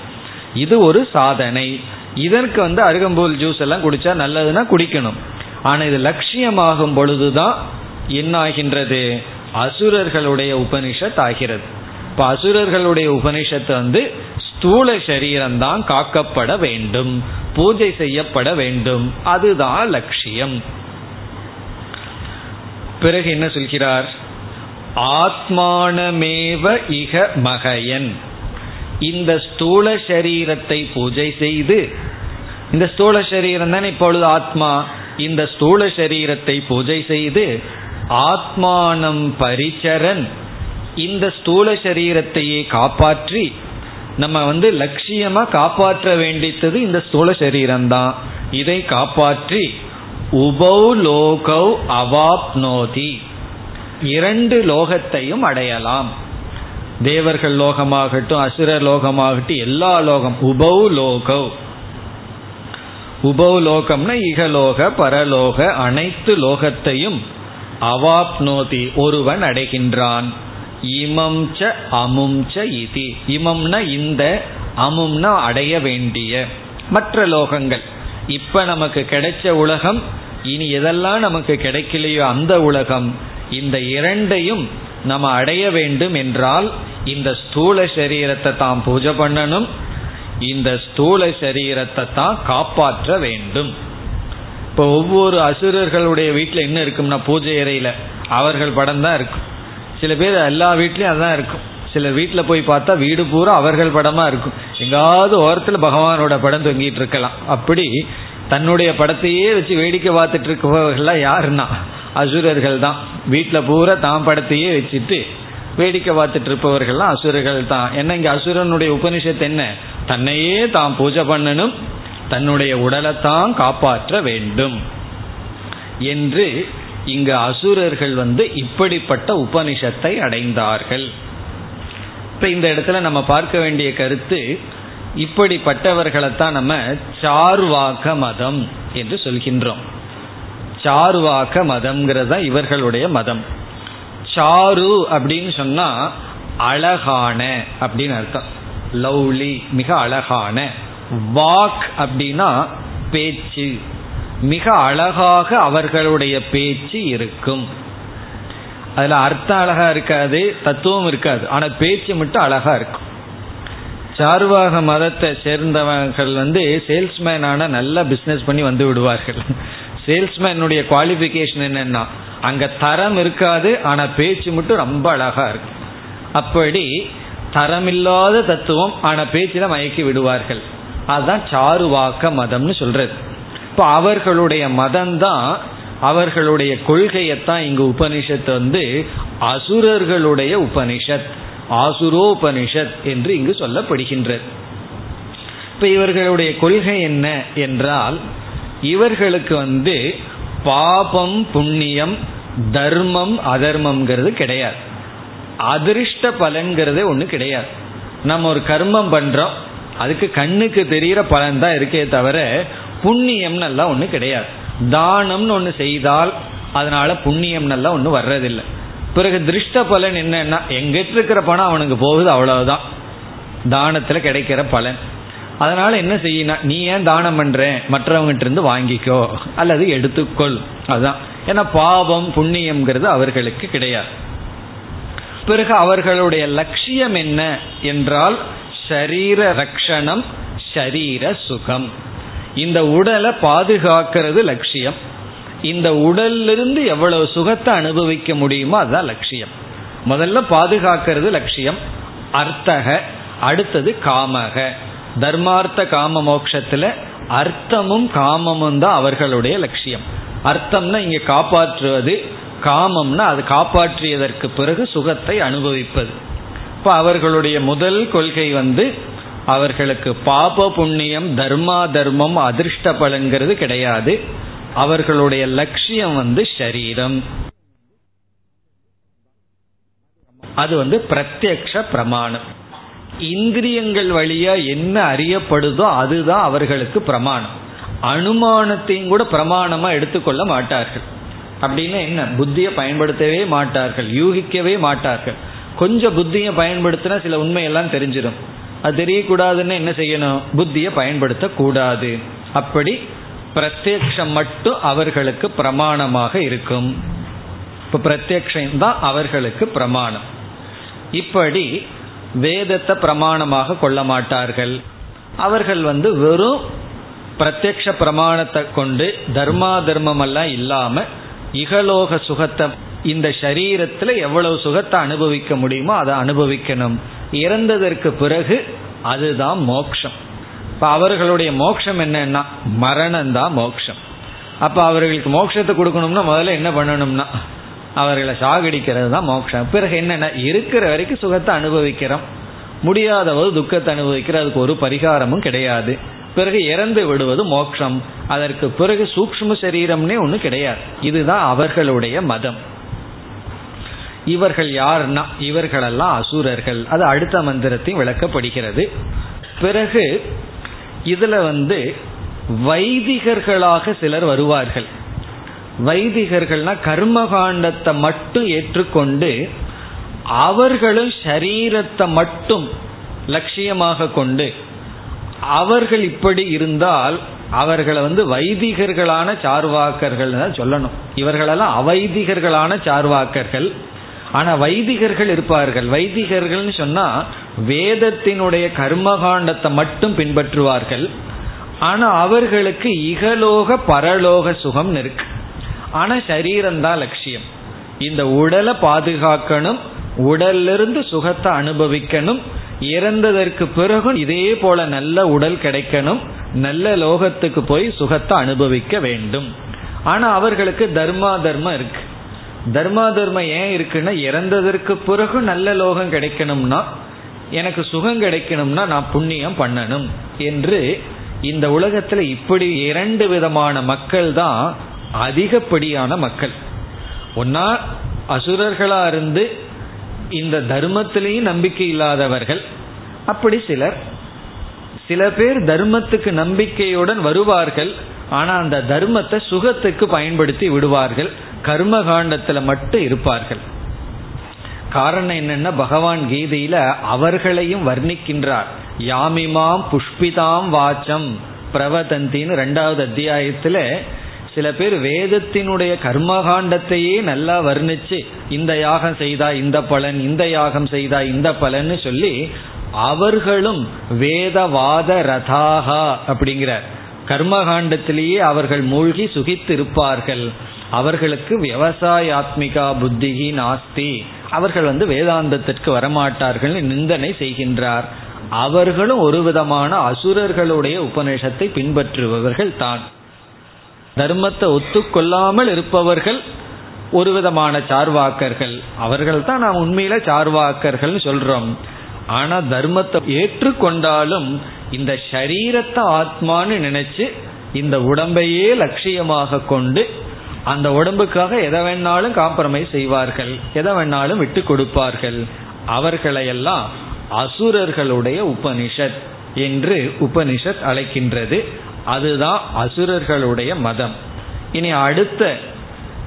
இது ஒரு சாதனை. இதற்கு வந்து அருகம்பூல் ஜூஸ் எல்லாம் குடிச்சா நல்லதுன்னா குடிக்கணும். ஆனால் இது லட்சியமாகும் பொழுதுதான் என்ன ஆகின்றது அசுரர்களுடைய உபனிஷத் ஆகிறது. இப்போ அசுரர்களுடைய உபனிஷத்து வந்து ஸ்தூல சரீரம்தான் காக்கப்பட வேண்டும். பூஜை செய்யப்பட வேண்டும். அதுதான் லட்சியம். பிறகு என்ன சொல்கிறார்? ஆத்மானமேவ இக மகையன். இந்த ஸ்தூல சரீரத்தை பூஜை செய்து இந்த ஸ்தூல சரீரம் தான் இப்பொழுது ஆத்மா? இந்த ஸ்தூல சரீரத்தை பூஜை செய்து ஆத்மானம் பரிச்சரன் இந்த ஸ்தூல சரீரத்தையே காப்பாற்றி நம்ம வந்து லட்சியமா காப்பாற்ற வேண்டித்தது இந்த ஸ்தூல சரீரம்தான். இதை காப்பாற்றி உபௌ லோகௌ அவாப்னோதி. இரண்டு லோகத்தையும் அடையலாம். தேவர்கள் லோகமாகட்டும் அசுர லோகமாகட்டும் எல்லா லோகம் உபௌ லோகௌ. உபௌ லோகம்னா இகலோக பரலோக அனைத்து லோகத்தையும் அவாப்னோதி ஒருவன் அடைகின்றான். இமம் ச அமும் ச இதி. இமம்னா இந்த அமும்னா அடைய வேண்டிய. மற்ற லோகங்கள். இப்ப நமக்கு கிடைச்ச உலகம் இனி எதெல்லாம் நமக்கு கிடைக்கலையோ அந்த உலகம் இந்த இரண்டையும் நம்ம அடைய வேண்டும் என்றால் இந்த ஸ்தூல சரீரத்தை தான் பூஜை பண்ணணும். இந்த ஸ்தூல சரீரத்தை தான் காப்பாற்ற வேண்டும். இப்போ ஒவ்வொரு அசுரர்களுடைய வீட்டில் என்ன இருக்கும்னா பூஜை அறையில் அவர்கள் படம் தான் இருக்கும். சில பேர் எல்லா வீட்லேயும் அதான் இருக்கும். சில வீட்டில் போய் பார்த்தா வீடு பூரா அவர்கள் படமாக இருக்கும். எங்காவது ஓரத்தில் பகவானோட படம் தொங்கிட்டு இருக்கலாம். அப்படி தன்னுடைய படத்தையே வச்சு வேடிக்கை பார்த்துட்டு இருக்கவர்கள்லாம் யாருன்னா? அசுரர்கள் தான். வீட்டில் பூரா தான் படத்தையே வச்சுட்டு வேடிக்கை பார்த்துட்டு இருப்பவர்கள்லாம் அசுரர்கள் தான். என்ன இங்கே அசுரனுடைய உபனிஷத்து என்ன? தன்னையே தான் பூஜை பண்ணணும். தன்னுடைய உடலைத்தான் காப்பாற்ற வேண்டும். என்று இங்கு அசுரர்கள் வந்து இப்படிப்பட்ட உபனிஷத்தை அடைந்தார்கள். இப்ப இந்த இடத்துல நம்ம பார்க்க வேண்டிய கருத்து இப்படிப்பட்டவர்களைத்தான் நம்ம சார்வாக்க மதம் என்று சொல்கின்றோம். சார்வாக்க மதம்ங்கிறது தான் இவர்களுடைய மதம். சாரு அப்படின்னு சொன்னா அழகான அப்படின்னு அர்த்தம். லவ்லி மிக அழகான. வாக் அப்படின்னா பேச்சு. மிக அழகாக அவர்களுடைய பேச்சு இருக்கும். அதில் அர்த்தம் அழகா இருக்காது தத்துவம் இருக்காது. ஆனால் பேச்சு மட்டும் அழகா இருக்கும். சார்வாக மதத்தை சேர்ந்தவர்கள் வந்து சேல்ஸ்மேன் ஆன நல்லா பிஸ்னஸ் பண்ணி வந்து விடுவார்கள். சேல்ஸ்மேனுடைய குவாலிஃபிகேஷன் என்னன்னா அங்கே தரம் இருக்காது ஆனால் பேச்சு மட்டும் ரொம்ப அழகா இருக்கும். அப்படி தரமில்லாத தத்துவம் ஆனால் பேச்சில் மயக்கி விடுவார்கள். அதுதான் சாருவாக்க மதம்னு சொல்றது. இப்போ அவர்களுடைய மதம் தான் அவர்களுடைய கொள்கையைத்தான் இங்கு உபனிஷத் வந்து அசுரர்களுடைய உபனிஷத் ஆசுரோபனிஷத் என்று இங்கு சொல்லப்படுகின்றது. இப்ப இவர்களுடைய கொள்கை என்ன என்றால் இவர்களுக்கு வந்து பாபம் புண்ணியம் தர்மம் அதர்மம்ங்கிறது கிடையாது. அதிர்ஷ்ட பலன்கிறதே ஒன்று கிடையாது. நம்ம ஒரு கர்மம் பண்றோம் அதுக்கு கண்ணுக்கு தெரிகிற பலன் தான் இருக்கே தவிர புண்ணியம்னு எல்லாம் ஒன்று கிடையாது. தானம்னு ஒன்று செய்தால் அதனால புண்ணியம்னு எல்லாம் ஒன்று வர்றதில்லை. பிறகு திருஷ்ட பலன் என்னன்னா எங்கிட்ட இருக்கிற பணம் அவனுக்கு போகுது அவ்வளவுதான். தானத்தில் கிடைக்கிற பலன். அதனால என்ன செய்யணும் நீ ஏன் தானம் பண்ற? மற்றவங்கிட்ட இருந்து வாங்கிக்கோ. அல்லது எடுத்துக்கொள். அதுதான் ஏன்னா பாவம் புண்ணியம்ங்கிறது அவர்களுக்கு கிடையாது. பிறகு அவர்களுடைய லட்சியம் என்ன என்றால் ஷரீர ரக்ஷணம் ஷரீர சுகம். இந்த உடலை பாதுகாக்கிறது லட்சியம். இந்த உடல்லிருந்து எவ்வளவு சுகத்தை அனுபவிக்க முடியுமோ அதுதான் லட்சியம். முதல்ல பாதுகாக்கிறது லட்சியம். அர்த்தக அடுத்தது காமக. தர்மார்த்த காம மோட்சத்தில் அர்த்தமும் காமமும் தான் அவர்களுடைய லட்சியம். அர்த்தம்னா இங்கே காப்பாற்றுவது காமம்னா அது காப்பாற்றியதற்கு பிறகு சுகத்தை அனுபவிப்பது. இப்போ அவர்களுடைய முதல் கொள்கை வந்து அவர்களுக்கு பாப புண்ணியம் தர்மா தர்மம் அதிர்ஷ்ட பலன்கிறது கிடையாது. அவர்களுடைய லட்சியம் வந்து ஷரீரம் அது வந்து பிரத்யக்ஷ பிரமாணம். இந்திரியங்கள் வழியா என்ன அறியப்படுதோ அதுதான் அவர்களுக்கு பிரமாணம். அனுமானத்தையும் கூட பிரமாணமா எடுத்துக்கொள்ள மாட்டார்கள். அப்படின்னா என்ன? புத்தியை பயன்படுத்தவே மாட்டார்கள். யூகிக்கவே மாட்டார்கள். கொஞ்சம் புத்தியை பயன்படுத்தினா சில உண்மையெல்லாம் தெரிஞ்சிடும் அது தெரியக்கூடாதுன்னு என்ன செய்யணும்? புத்தியை பயன்படுத்தக்கூடாது. அப்படி பிரத்யக்ஷம் மட்டும் அவர்களுக்கு பிரமாணமாக இருக்கும். இப்போ பிரத்யக்ஷம் தான் அவர்களுக்கு பிரமாணம். இப்படி வேதத்தை பிரமாணமாக கொள்ள மாட்டார்கள். அவர்கள் வந்து வெறும் பிரத்யக்ஷ பிரமாணத்தை கொண்டு தர்மா தர்மம் எல்லாம் இல்லாம இகலோக சுகத்தை இந்த சரீரத்தில் எவ்வளவு சுகத்தை அனுபவிக்க முடியுமோ அதை அனுபவிக்கணும். இறந்ததற்கு பிறகு அதுதான் மோக்ஷம். இப்போ அவர்களுடைய மோட்சம் என்னன்னா மரணம் தான் மோட்சம் அப்போ அவர்களுக்கு மோட்சத்தை கொடுக்கணும்னா முதல்ல என்ன பண்ணணும்னா அவர்களை சாகடிக்கிறது தான் மோட்சம் பிறகு என்னென்ன இருக்கிற வரைக்கும் சுகத்தை அனுபவிக்கிறோம். முடியாதவது துக்கத்தை அனுபவிக்கிற அதுக்கு ஒரு பரிகாரமும் கிடையாது. பிறகு இறந்து விடுவது மோட்சம் அதற்கு பிறகு சூக்ம சரீரம்னே ஒன்று கிடையாது. இதுதான் அவர்களுடைய மதம். இவர்கள் யாருன்னா? இவர்களெல்லாம் அசுரர்கள். அது அடுத்த மந்திரத்தையும் விளக்கப்படுகிறது. பிறகு இதுல வந்து வைதிகர்களாக சிலர் வருவார்கள். வைதிகர்கள்னா கர்மகாண்டத்தை மட்டும் ஏற்றுக்கொண்டு அவர்களும் சரீரத்தை மட்டும் லட்சியமாக கொண்டு அவர்கள் இப்படி இருந்தால் அவர்களை வந்து வைதிகர்களான சார்வாக்கர்கள் தான் சொல்லணும். இவர்களெல்லாம் அவைதிகர்களான சார்வாக்கர்கள். ஆனா வைதிகர்கள் இருப்பார்கள். வைதிகர்கள்னு சொன்னா வேதத்தினுடைய கர்மகாண்டத்தை மட்டும் பின்பற்றுவார்கள். ஆனா அவர்களுக்கு இகலோக பரலோக சுகம் இருக்கு. ஆனா சரீரம்தான் லட்சியம். இந்த உடலை பாதுகாக்கணும் உடல்லிருந்து சுகத்தை அனுபவிக்கணும் இறந்ததற்கு பிறகும் இதே போல நல்ல உடல் கிடைக்கணும் நல்ல லோகத்துக்கு போய் சுகத்தை அனுபவிக்க வேண்டும். ஆனா அவர்களுக்கு தர்மா தர்மம் இருக்கு. தர்மா தர்மம் ஏன் இருக்குன்னா இறந்ததற்கு பிறகு நல்ல லோகம் கிடைக்கணும்னா எனக்கு சுகம் கிடைக்கணும்னா நான் புண்ணியம் பண்ணணும் என்று இந்த உலகத்துல இப்படி இரண்டு விதமான மக்கள் தான் அதிகப்படியான மக்கள். ஒன்னா அசுரர்களா இருந்து இந்த தர்மத்திலையும் நம்பிக்கை இல்லாதவர்கள். அப்படி சிலர் சில பேர் தர்மத்துக்கு நம்பிக்கையுடன் வருவார்கள் ஆனா அந்த தர்மத்தை சுகத்துக்கு பயன்படுத்தி விடுவார்கள். கர்ம காண்டத்துல மட்டும் இருப்பார்கள். காரணம் என்னன்னா பகவான் கீதையில அவர்களையும் வர்ணிக்கின்றார். யாமிமாம் புஷ்பிதாம் வாச்சம் பிரவதந்தின்னு ரெண்டாவது அத்தியாயத்துல சில பேர் வேதத்தினுடைய கர்மகாண்டத்தையே நல்லா வர்ணிச்சு இந்த யாகம் செய்தா இந்த பலன் இந்த யாகம் செய்தா இந்த பலன்னு சொல்லி அவர்களும் வேதவாத ரதாகா அப்படிங்கிறார் கர்மகாண்டத்திலேயே அவர்கள் மூழ்கி சுகித்து அவர்களுக்கு அவர்களுக்கு விவசாயாத்மிகா புத்திகி நாஸ்தி. அவர்கள் வந்து வேதாந்தத்திற்கு வரமாட்டார்கள் நிந்தனை செய்கின்றார். அவர்களும் ஒரு விதமான அசுரர்களுடைய உபநிஷத்தை பின்பற்றுபவர்கள் தான். தர்மத்தை ஒத்துக்கொள்ளாமல் இருப்பவர்கள் ஒரு விதமான சார்வாக்கர்கள். அவர்கள் தான் நாம் உண்மையில சார்வாக்கர்கள் சொல்றோம். ஆனா தர்மத்தை ஏற்றுக்கொண்டாலும் இந்த சரீரத்தை ஆத்மான்னு நினைச்சு இந்த உடம்பையே லட்சியமாக கொண்டு அந்த உடம்புக்காக எதை வேணாலும் காம்ப்ரமைஸ் செய்வார்கள். எதை வேணாலும் விட்டு கொடுப்பார்கள். அவர்களையெல்லாம் அசுரர்களுடைய உபனிஷத் என்று உபனிஷத் அழைக்கின்றது. அதுதான் அசுரர்களுடைய மதம். இனி அடுத்த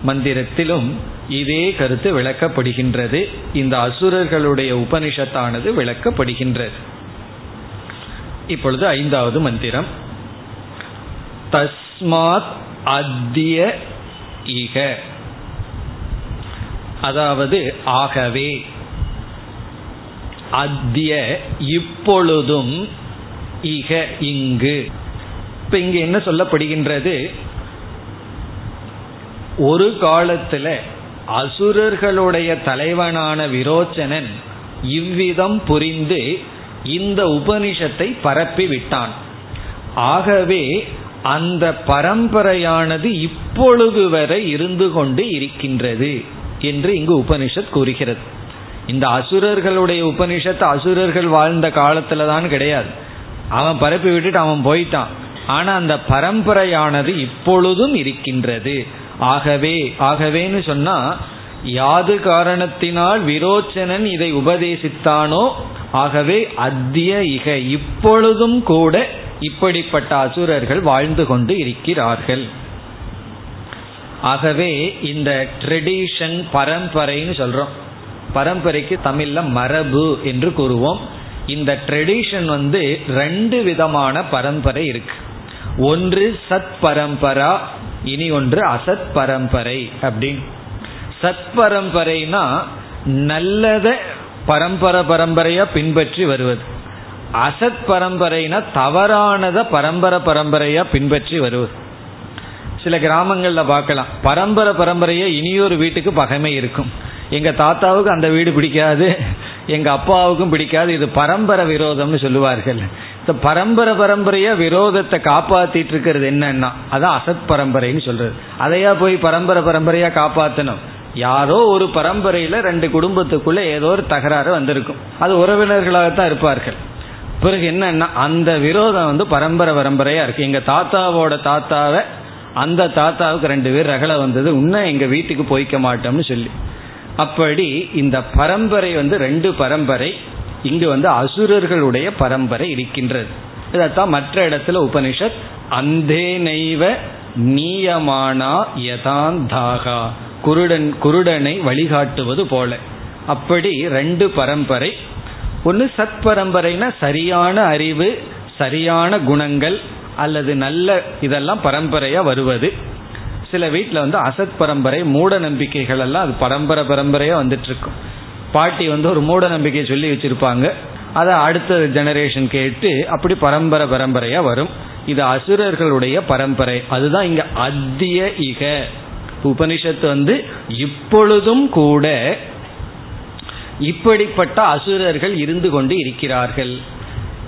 மந்திரத்திலும் இதே கருத்து விளக்கப்படுகின்றது. இந்த அசுரர்களுடைய உபனிஷத்தானது விளக்கப்படுகின்றது. இப்பொழுது ஐந்தாவது மந்திரம். தஸ்மாத் அத்திய இக அதாவது ஆகவே அத்திய இப்பொழுதும் இக இங்கு. இப்ப இங்க என்ன சொல்லப்படுகின்றது? ஒரு காலத்துல அசுரர்களுடைய தலைவனான விரோச்சனன் இவ்விதம் புரிந்து இந்த உபனிஷத்தை பரப்பி விட்டான் ஆகவே அந்த பரம்பரையானது இப்பொழுது வரை இருந்து கொண்டு இருக்கின்றது என்று இங்கு உபனிஷத் கூறுகிறது. இந்த அசுரர்களுடைய உபனிஷத்து அசுரர்கள் வாழ்ந்த காலத்துல தான் கிடையாது. அவன் பரப்பி விட்டுட்டு அவன் போயிட்டான். ஆனா அந்த பரம்பரையானது இப்பொழுதும் இருக்கின்றது. ஆகவே ஆகவேன்னு சொன்னா யாது காரணத்தினால் விரோச்சனன் இதை உபதேசித்தானோ ஆகவே அத்திய இக இப்பொழுதும் கூட இப்படிப்பட்ட அசுரர்கள் வாழ்ந்து கொண்டு இருக்கிறார்கள். ஆகவே இந்த ட்ரெடிஷன் பரம்பரைன்னு சொல்றோம். பரம்பரைக்கு தமிழ்ல மரபு என்று கூறுவோம். இந்த ட்ரெடிஷன் வந்து ரெண்டு விதமான பரம்பரை இருக்கு. ஒன்று சத் பரம்பரா இனி ஒன்று அசத் பரம்பரை அப்படின்னு. சத் பரம்பரைனா நல்லத பரம்பரை பரம்பரையா பின்பற்றி வருவது. அசத் பரம்பரைனா தவறானத பரம்பரை பரம்பரையா பின்பற்றி வருவது. சில கிராமங்களில் பார்க்கலாம். பரம்பரை பரம்பரையா இனியொரு வீட்டுக்கு பகைமை இருக்கும். எங்க தாத்தாவுக்கு அந்த வீடு பிடிக்காது எங்க அப்பாவுக்கும் பிடிக்காது. இது பரம்பரை விரோதம்னு சொல்லுவார்கள். இந்த பரம்பரை பரம்பரையா விரோதத்தை காப்பாத்திட்டு இருக்கிறது என்னன்னா அதான் அசத் பரம்பரைன்னு சொல்றது. அதையா போய் பரம்பரை பரம்பரையா காப்பாத்தணும்? யாரோ ஒரு பரம்பரையில ரெண்டு குடும்பத்துக்குள்ள ஏதோ ஒரு தகராறு வந்திருக்கும். அது உறவினர்களாகத்தான் இருப்பார்கள். பிறகு என்னன்னா அந்த விரோதம் வந்து பரம்பரை பரம்பரையா இருக்கு. எங்க தாத்தாவோட தாத்தாவை அந்த தாத்தாவுக்கு ரெண்டு பேர் ரகலை வந்தது. இன்னும் எங்க வீட்டுக்கு போய்க்க மாட்டோம்னு சொல்லி. அப்படி இந்த பரம்பரை வந்து ரெண்டு பரம்பரை இங்கு வந்து அசுரர்களுடைய பரம்பரை இருக்கின்றது. இதைத்தான் மற்ற இடத்துல உபனிஷத் அந்தே நெய்வ நீயமானா யதாந்தாகா. குருடன் குருடனை வழிகாட்டுவது போல. அப்படி ரெண்டு பரம்பரை ஒன்று சத் பரம்பரைனா சரியான அறிவு சரியான குணங்கள் அல்லது நல்ல இதெல்லாம் பரம்பரையா வருவது. சில வீட்டில் வந்து அசத் பரம்பரை மூட நம்பிக்கைகள் எல்லாம் அது பரம்பரை பரம்பரையா வந்துட்டு இருக்கும் பாட்டி வந்து ஒரு மூட நம்பிக்கையை சொல்லி வச்சிருப்பாங்க. அதை அடுத்த ஜெனரேஷன் கேட்டு அப்படி பரம்பரை பரம்பரையா வரும். இது அசுரர்களுடைய பரம்பரை. அதுதான் இங்க அத்திய இக. உபனிஷத்து வந்து இப்பொழுதும் கூட இப்படிப்பட்ட அசுரர்கள் இருந்து கொண்டு இருக்கிறார்கள்.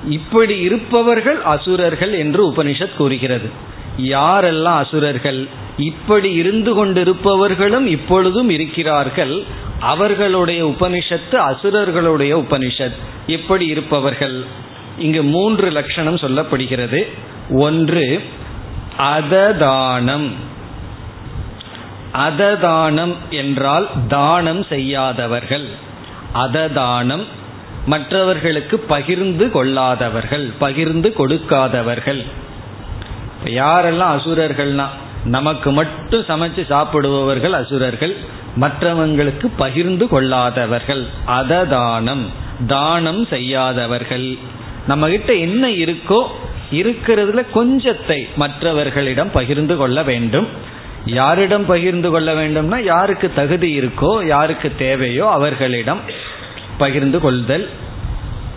இப்படி இருப்பவர்கள் அசுரர்கள் என்று உபனிஷத் கூறுகிறது. யாரெல்லாம் அசுரர்கள்? இப்படி இருந்து கொண்டிருப்பவர்களும் இப்பொழுதும் இருக்கிறார்கள். அவர்களுடைய உபனிஷத்து அசுரர்களுடைய உபனிஷத். எப்படி இருப்பவர்கள். இங்கு மூன்று லட்சணம் சொல்லப்படுகிறது. ஒன்று அததானம். அததானம் என்றால் தானம் செய்யாதவர்கள். அததானம் மற்றவர்களுக்கு பகிர்ந்து கொள்ளாதவர்கள் பகிர்ந்து கொடுக்காதவர்கள். யாரெல்லாம் அசுரர்கள்னா நமக்கு மட்டும் சமைச்சு சாப்பிடுபவர்கள் அசுரர்கள் மற்றவங்களுக்கு பகிர்ந்து கொள்ளாதவர்கள். அததானம் தானம் செய்யாதவர்கள். நம்ம கிட்ட என்ன இருக்கோ இருக்கிறதுல கொஞ்சத்தை மற்றவர்களிடம் பகிர்ந்து கொள்ள வேண்டும். யாரிடம் பகிர்ந்து கொள்ள வேண்டும்னா யாருக்கு தகுதி இருக்கோ யாருக்கு தேவையோ அவர்களிடம் பகிர்ந்து கொள்தல்.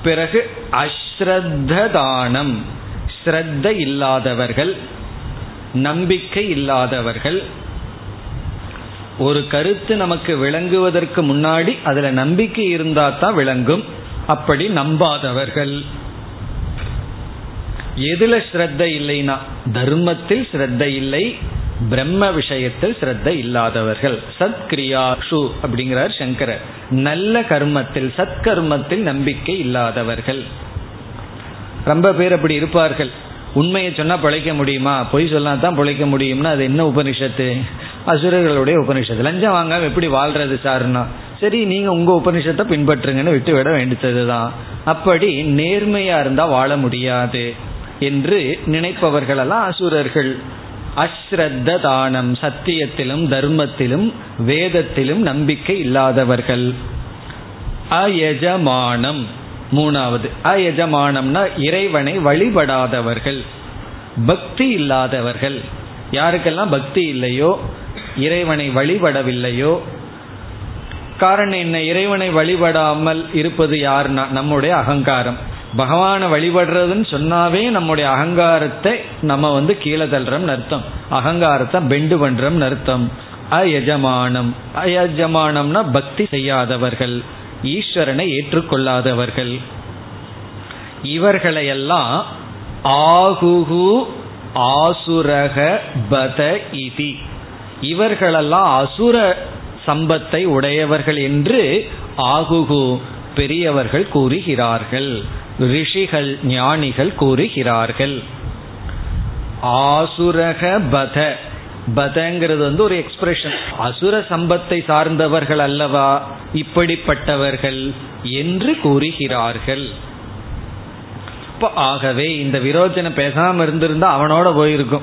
பிறகு அஸ்ரத்த தானம் ஸ்ரத்த இல்லாதவர்கள் நம்பிக்கை இல்லாதவர்கள். ஒரு கருத்து நமக்கு விளங்குவதற்கு முன்னாடி அதுல நம்பிக்கை இருந்தா தான் விளங்கும். அப்படி நம்பாதவர்கள். எதுல ஸ்ரத்த இல்லைனா தர்மத்தில் ஸ்ரத்த இல்லை பிரம்ம விஷயத்தில் ஸ்ரத்த இல்லாதவர்கள். சத்கிரியாஷு அப்படிங்கிறார் சங்கரர் நல்ல கர்மத்தில் சத்கர்மத்தில் நம்பிக்கை இல்லாதவர்கள். ரொம்ப பேர் அப்படி இருப்பார்கள். உண்மையை சொன்னால் பிழைக்க முடியுமா? பொய் சொன்னா தான் பிழைக்க முடியும்னா அது என்ன உபனிஷத்து? அசுரர்களுடைய உபனிஷத்து. லஞ்சம் வாங்காம எப்படி வாழ்றது சார்னா? சரி நீங்கள் உங்கள் உபனிஷத்தை பின்பற்றுங்கன்னு விட்டு விட வேண்டியது தான் அப்படி நேர்மையாக இருந்தால் வாழ முடியாது என்று நினைப்பவர்களெல்லாம் அசுரர்கள். அஸ்ரத்த தானம் சத்தியத்திலும் தர்மத்திலும் வேதத்திலும் நம்பிக்கை இல்லாதவர்கள். அயஜமானம். மூணாவது. அயஜமானம்னா இறைவனை வழிபடாதவர்கள். பக்தி இல்லாதவர்கள். யாருக்கெல்லாம் பக்தி இல்லையோ இறைவனை வழிபடவில்லையோ காரணம் என்ன? இறைவனை வழிபடாமல் இருப்பது யாருன்னா? நம்முடைய அகங்காரம். பகவானை வழிபடுறதுன்னு சொன்னாவே நம்முடைய அகங்காரத்தை நம்ம வந்து கீழே தள்ளுறோம்னு அர்த்தம். அகங்காரத்தை பெண்டு பண்றோம்னு அர்த்தம். அயஜமானம். அயஜமானம்னா பக்தி செய்யாதவர்கள். ஈஸ்வரனை ஏற்றுக்கொள்ளாதவர்கள். இவர்களையெல்லாம் ஆகுகு ஆசுரக பத இதி. இவர்களெல்லாம் அசுர சம்பத்தை உடையவர்கள் என்று ஆகுகு பெரியவர்கள் கூறுகிறார்கள். ரிஷிகள் ஞானிகள் கூறுகிறார்கள். ஆசுரக பத. பதங்கிறது வந்து ஒரு எக்ஸ்பிரஷன் அசுர சம்பத்தை சார்ந்தவர்கள் அல்லவா? இப்படிப்பட்டவர்கள் என்று கூறுகிறார்கள். இப்போ ஆகவே இந்த விரோச்சனை பேசாமல் இருந்திருந்தா அவனோட போயிருக்கும்.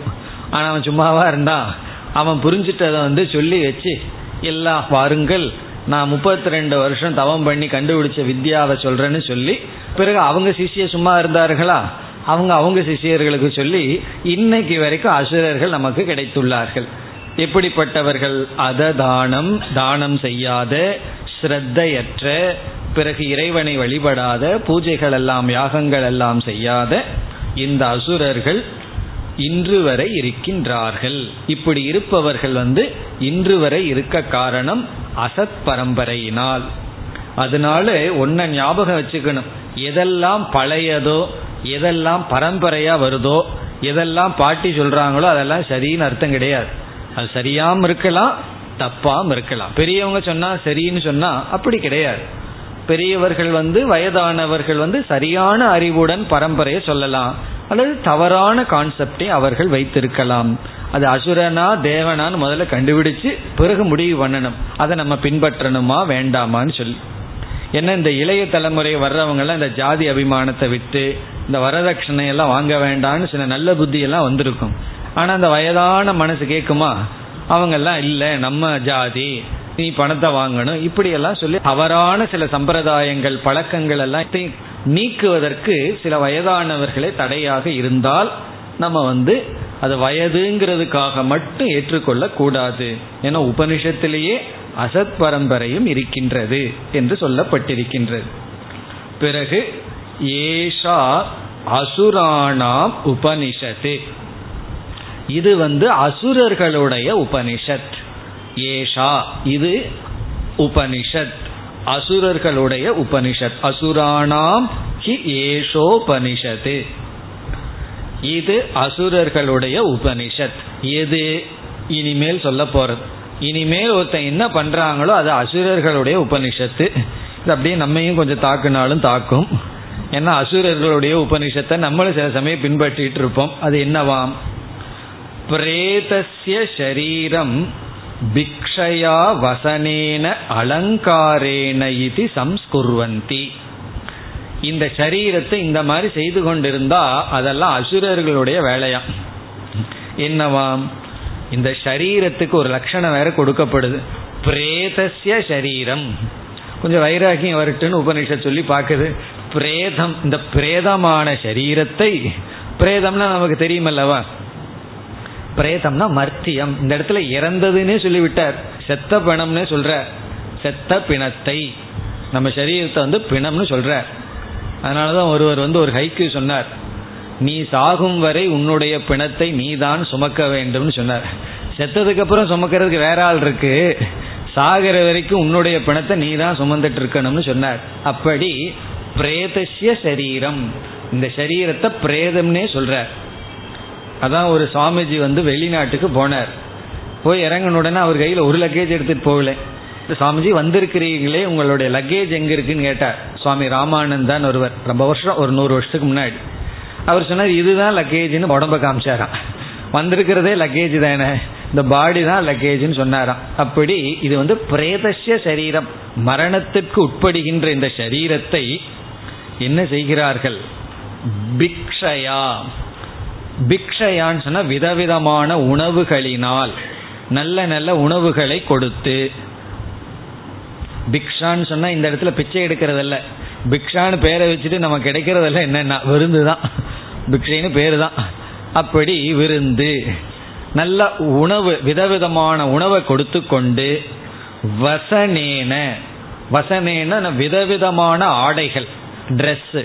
ஆனா அவன் சும்மாவா இருந்தா? அவன் புரிஞ்சிட்டதை வந்து சொல்லி வச்சு எல்லா பாருங்கள் நான் முப்பத்தி ரெண்டு வருஷம் தவம் பண்ணி கண்டுபிடிச்ச வித்யாவை சொல்றேன்னு சொல்லி பிறகு அவங்க சிஷிய சும்மா இருந்தார்களா? அவங்க அவங்க சிஷியர்களுக்கு சொல்லி இன்னைக்கு வரைக்கும் அசுரர்கள் நமக்கு கிடைத்துள்ளார்கள். எப்படிப்பட்டவர்கள்? அத தானம் தானம் செய்யாத ஸ்ரத்தையற்ற பிறகு இறைவனை வழிபடாத பூஜைகள் எல்லாம் யாகங்கள் எல்லாம் செய்யாத இந்த அசுரர்கள் இன்று வரை இருக்கின்றார்கள். இப்படி இருப்பவர்கள் வந்து இன்று வரை இருக்க காரணம் அசத் பரம்பரையினால். அதனால ஒன்ன ஞாபகம் வச்சுக்கணும். எதெல்லாம் பழையதோ எதெல்லாம் பரம்பரையா வருதோ எதெல்லாம் பாட்டி சொல்றாங்களோ அதெல்லாம் சரின்னு அர்த்தம் கிடையாது. அது சரியாம இருக்கலாம் தப்பாம இருக்கலாம். பெரியவங்க சொன்னா சரின்னு சொன்னா அப்படி கிடையாது. பெரியவர்கள் வந்து வயதானவர்கள் வந்து சரியான அறிவுடன் பரம்பரையை சொல்லலாம். அல்லது தவறான கான்செப்டை அவர்கள் வைத்திருக்கலாம். அது அசுரனா தேவனான்னு முதல்ல கண்டுபிடிச்சு பிறகு முடிவு பண்ணணும். அதை நம்ம பின்பற்றணுமா வேண்டாமான்னு சொல்லி. என்ன இந்த இளைய தலைமுறை வர்றவங்கெல்லாம் இந்த ஜாதி அபிமானத்தை விட்டு இந்த வரதட்சணை எல்லாம் வாங்க வேண்டாம்னு சில நல்ல புத்தியெல்லாம் வந்திருக்கும். ஆனால் அந்த வயதான மனசு கேட்குமா அவங்கெல்லாம் இல்லை நம்ம ஜாதி நீ பணத்தை வாங்கணும். இப்படியெல்லாம் சொல்லி தவறான சில சம்பிரதாயங்கள் பழக்கங்கள் எல்லாம் நீக்குவதற்கு சில வயதானவர்களே தடையாக இருந்தால் நம்ம வந்து அது வயதுங்கிறதுக்காக மட்டும் ஏற்றுக்கொள்ள கூடாது ஏன்னா உபனிஷத்திலேயே அசத் பரம்பரையும் இருக்கின்றது என்று சொல்லப்பட்டிருக்கின்றது. பிறகு ஏஷா அசுராணாம் உபனிஷத்து. இது வந்து அசுரர்களுடைய உபனிஷத். ஏஷா இது உபனிஷத். அசுரர்களுடைய உபனிஷத். அசுராணாம் ஹி ஏஷோபனிஷத்து. இது அசுரர்களுடைய உபனிஷத். எது? இனிமேல் சொல்ல போறது. இனிமேல் ஒருத்தன் என்ன பண்றாங்களோ அது அசுரர்களுடைய உபனிஷத்து. இது அப்படியே நம்மையும் கொஞ்சம் தாக்குனாலும் தாக்கும். ஏன்னா அசுரர்களுடைய உபனிஷத்தை நம்மளும் சில சமயம் பின்பற்றிட்டு இருப்போம். அது என்னவாம்? பிரேதஸ்ய சரீரம் பிக்ஷயா வசனேன அலங்காரேன இது சம்ஸ்குர்வந்தி இந்த சரீரத்தை இந்த மாதிரி செய்து கொண்டிருந்தா அதெல்லாம் அசுரர்களுடைய வேலையா? என்னவாம் இந்த சரீரத்துக்கு ஒரு லட்சணம் வேற கொடுக்கப்படுது. பிரேதசிய சரீரம். கொஞ்சம் வைராகியம் வரட்டுன்னு உபனிஷத் சொல்லி பார்க்குது. பிரேதம் இந்த பிரேதமான சரீரத்தை பிரேதம்னா நமக்கு தெரியுமல்லவா? பிரேதம்னா மர்த்தியம். இந்த இடத்துல இறந்ததுன்னே சொல்லிவிட்டார். செத்த பிணம்னு சொல்ற செத்த பிணத்தை. நம்ம சரீரத்தை வந்து பிணம்னு சொல்ற அதனாலதான் ஒருவர் வந்து ஒரு ஹைக்கு சொன்னார். நீ சாகும் வரை உன்னுடைய பிணத்தை நீ தான் சுமக்க வேண்டும்னு சொன்னார். செத்ததுக்கு அப்புறம் சுமக்கிறதுக்கு வேற ஆள் இருக்கு. சாகிற வரைக்கும் உன்னுடைய பிணத்தை நீ தான் சுமந்துட்டு இருக்கணும்னு சொன்னார். அப்படி பிரேதசிய சரீரம். இந்த சரீரத்தை பிரேதம்னே சொல்றார். அதான் ஒரு சுவாமிஜி வந்து வெளிநாட்டுக்கு போனார். போய் இறங்கின உடனே அவர் கையில் ஒரு லக்கேஜ் எடுத்துகிட்டு போகல. சுவாமிஜி வந்திருக்கிறீங்களே உங்களுடைய லக்கேஜ் எங்கே இருக்குன்னு கேட்டார். சுவாமி ராமானந்தான் ஒருவர். ரொம்ப வருஷம் ஒரு நூறு வருஷத்துக்கு முன்னாடி. அவர் சொன்னார் இதுதான் லக்கேஜ்னு உடம்ப காமிச்சாராம். வந்திருக்கிறதே லக்கேஜ் தானே இந்த பாடி தான் லக்கேஜ்னு சொன்னாராம். அப்படி இது வந்து பிரேதசிய சரீரம். மரணத்திற்கு உட்படுகின்ற இந்த சரீரத்தை என்ன செய்கிறார்கள்? பிக்ஷயா. பிக்ஷயான்னு சொன்னா விதவிதமான உணவுகளினால் நல்ல நல்ல உணவுகளை கொடுத்து. பிக்ஷான்னு சொன்னா இந்த இடத்துல பிச்சை எடுக்கிறதல்ல. பிக்ஷான்னு பேரை வச்சுட்டு நம்ம கிடைக்கிறதில்ல என்னென்ன விருந்து தான் பிக்ஷைன்னு பேர் தான் அப்படி விருந்து. நல்ல உணவு விதவிதமான உணவை கொடுத்து கொண்டு வசனேன வசனேன விதவிதமான ஆடைகள். ட்ரெஸ்ஸு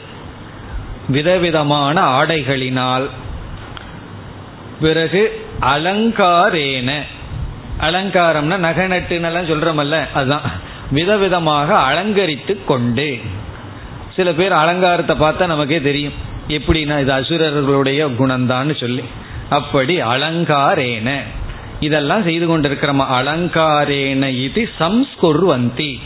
விதவிதமான ஆடைகளினால் பிறகு அலங்காரேன. அலங்காரம்னா நகை நட்டுன்னெல்லாம் சொல்றோமல்ல அதுதான். விதவிதமாக அலங்கரித்து கொண்டு. சில பேர் அலங்காரத்தை பார்த்தா நமக்கே தெரியும். எப்படின்னா இது அசுரர்களுடைய குணம்தான்னு சொல்லி. அப்படி அலங்காரேன. இதெல்லாம் செய்து கொண்டிருக்கிறோம்? அலங்காரேன இது சம்ஸ்குர்வந்தி.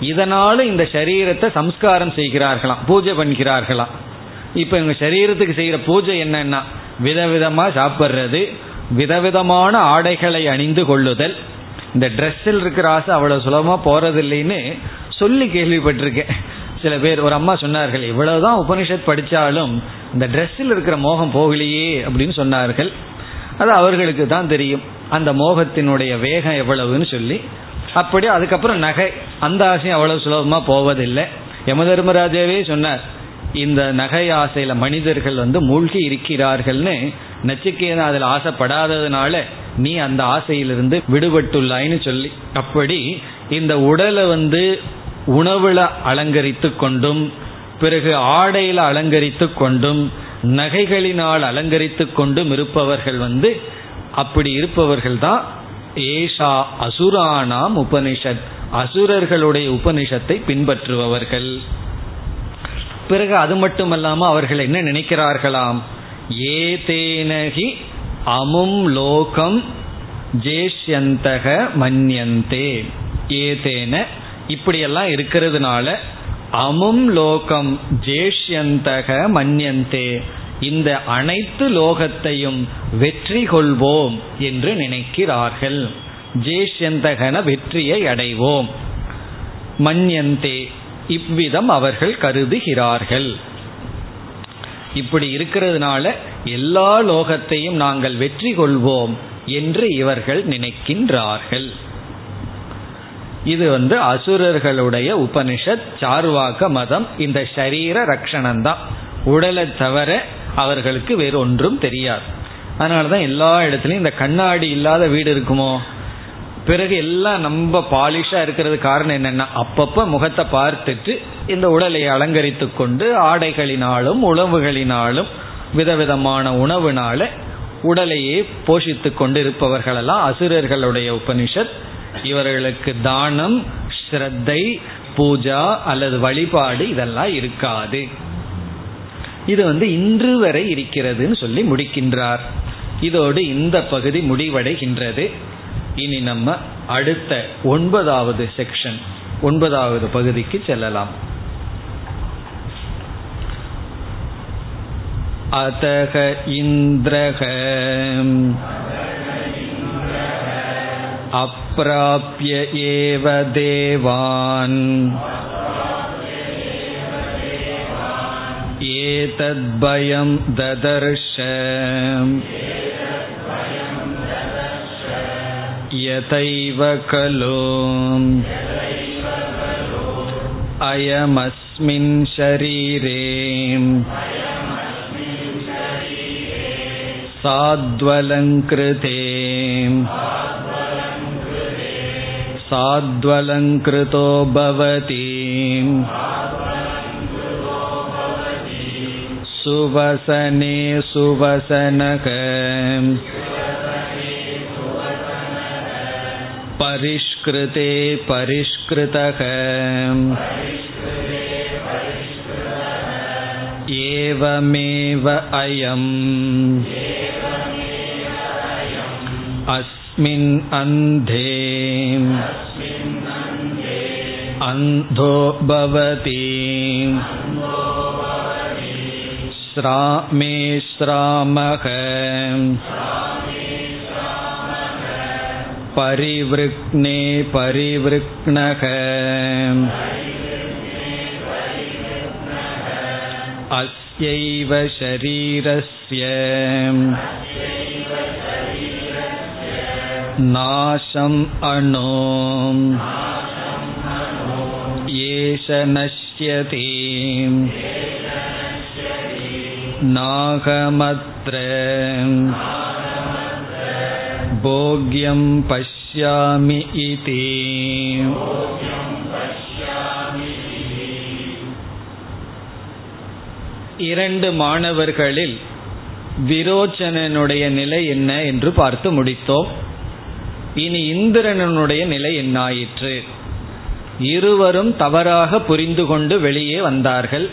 இதனால இந்த சரீரத்தை சம்ஸ்காரம் செய்கிறார்களாம் பூஜை பண்ணுகிறார்களாம். இப்போ இவங்க சரீரத்துக்கு செய்கிற பூஜை என்னன்னா விதவிதமாக சாப்பிட்றது விதவிதமான ஆடைகளை அணிந்து கொள்ளுதல். இந்த ட்ரெஸ்ஸில் இருக்கிற ஆசை அவ்வளோ சுலபமாக போகிறது இல்லைன்னு சொல்லி கேள்விப்பட்டிருக்கேன். சில பேர் ஒரு அம்மா சொன்னார்கள் இவ்வளவுதான் உபனிஷத் படித்தாலும் இந்த ட்ரெஸ்ஸில் இருக்கிற மோகம் போகலையே அப்படின்னு சொன்னார்கள். அது அவர்களுக்கு தான் தெரியும். அந்த மோகத்தினுடைய வேகம் எவ்வளவுன்னு சொல்லி. அப்படி அதுக்கப்புறம் நகை அந்த ஆசையும் அவ்வளவு சுலபமாக போவதில்லை. யமதர்மராஜாவே சொன்னார் இந்த நகை ஆசையில மனிதர்கள் வந்து மூழ்கி இருக்கிறார்கள்னு நச்சிக்கேதன் அதில் ஆசைப்படாததுனால நீ அந்த ஆசையிலிருந்து விடுபட்டுள்ளாயின்னு சொல்லி. அப்படி இந்த உடலை வந்து உணவுல அலங்கரித்து கொண்டும் பிறகு ஆடையில அலங்கரித்து கொண்டும் நகைகளினால் அலங்கரித்து கொண்டும் இருப்பவர்கள் வந்து அப்படி இருப்பவர்கள் தான் ஏஷா அசுரானாம் உபனிஷத். அசுரர்களுடைய உபனிஷத்தை பின்பற்றுபவர்கள். பிறகு அது மட்டுமல்லாம அவர்கள் என்ன நினைக்கிறார்களாம்? ஏதேனகி அமும் லோகம் ஜேஷ்யந்தக மன்யந்தே. ஏதேன இப்படியெல்லாம் இருக்கிறதுனால அமும் லோகம் ஜேஷ்யந்தக மன்யந்தே. இந்த அனைத்து லோகத்தையும் வெற்றி கொள்வோம் என்று நினைக்கிறார்கள். ஜேஷ்யந்தகன வெற்றியை அடைவோம். மன்யந்தே. இவ்விதம் அவர்கள் கருதுகிறார்கள். இப்படி இருக்கிறதுனால எல்லா லோகத்தையும் நாங்கள் வெற்றி கொள்வோம் என்று இவர்கள் நினைக்கின்றார்கள். இது வந்து அசுரர்களுடைய உபனிஷத் சார்வாக மதம் இந்த சரீர ரக்ஷணம் தான் உடலை தவிர அவர்களுக்கு வேறு ஒன்றும் தெரியாது. அதனாலதான் எல்லா இடத்துலையும் இந்த கண்ணாடி இல்லாத வீடு இருக்குமோ? பிறகு எல்லாம் நம்ம பாலிஷா இருக்கிறது காரணம் என்னன்னா அப்பப்ப முகத்தை பார்த்துட்டு இந்த உடலை அலங்கரித்து கொண்டு ஆடைகளினாலும் உணவுகளினாலும் விதவிதமான உணவுனால உடலையே போஷித்து கொண்டு இருப்பவர்களெல்லாம் அசுரர்களுடைய உபனிஷத். இவர்களுக்கு தானம் ஸ்ரத்தை பூஜா அல்லது வழிபாடு இதெல்லாம் இருக்காது. இது வந்து இன்று வரை இருக்கிறதுன்னு சொல்லி முடிக்கின்றார். இதோடு இந்த பகுதி முடிவடைகின்றது. இனி நம்ம அடுத்த ஒன்பதாவது செக்ஷன் ஒன்பதாவது பகுதிக்கு செல்லலாம் अतः इन्द्रः अप्राप्य एव देवान् एतद्भयं ददर्श यथैव खलु अयमस्मिन् शरीरे साद्वलङ्कृते साद्वलङ्कृतो भवति सुवसने सुवसनक परिष्कृते परिष्कृतः एवमेव अयम् अस्मिन् अन्धे अन्धो भवति श्रामे श्रामः परिवृक्ने परिवृक्णः अस्यैव शरीरस्य नाशम् अणो एष नश्यति नाहमत्र भोग्यं पश्यामि इति இரண்டு மாணவர்களில் விரோச்சனனுடைய நிலை என்ன என்று பார்த்து முடித்தோம் இனி இந்திரனுடைய நிலை என்னாயிற்று இருவரும் தவறாக புரிந்து கொண்டு வெளியே வந்தார்கள்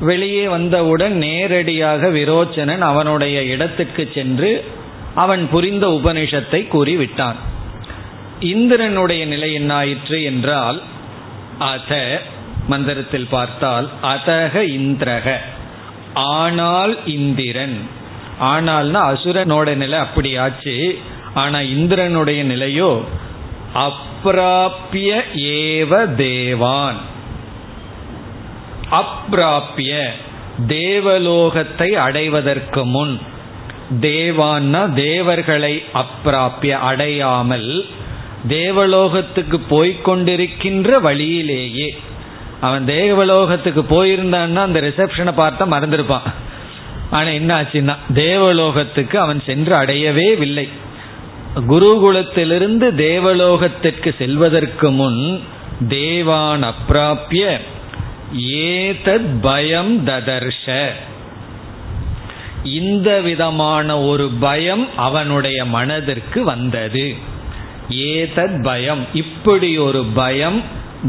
வெளியே வந்தவுடன் நேரடியாக விரோச்சனன் அவனுடைய இடத்துக்கு சென்று அவன் புரிந்த உபனிஷத்தை கூறிவிட்டான். இந்திரனுடைய நிலை என்னாயிற்று என்றால் அத மந்திரத்தில் பார்த்தால் அதக இந்திரக. ஆனால் இந்திரன். ஆனால்னா அசுரனோட நிலை அப்படி ஆச்சு ஆனா இந்திரனுடைய நிலையோ அப்பிராபிய ஏவ தேவான். அப்பிராபிய தேவலோகத்தை அடைவதற்கு முன். தேவான்னா தேவர்களை அப்பிராப்பிய அடையாமல் தேவலோகத்துக்கு போய்கொண்டிருக்கின்ற வழியிலேயே. அவன் தேவலோகத்துக்கு போயிருந்தான்னா அந்த ரிசப்ஷனை பார்த்தா மறந்துருப்பான். ஆனால் என்ன ஆச்சுன்னா தேவலோகத்துக்கு அவன் சென்று அடையவே இல்லை குருகுலத்திலிருந்து தேவலோகத்திற்கு செல்வதற்கு முன் தேவான் அப்பிராப்பிய ஏதத் பயம் ததர்ஷ. இந்த விதமான ஒரு பயம் அவனுடைய மனதிற்கு வந்தது. ஏதத் பயம். இப்படி ஒரு பயம்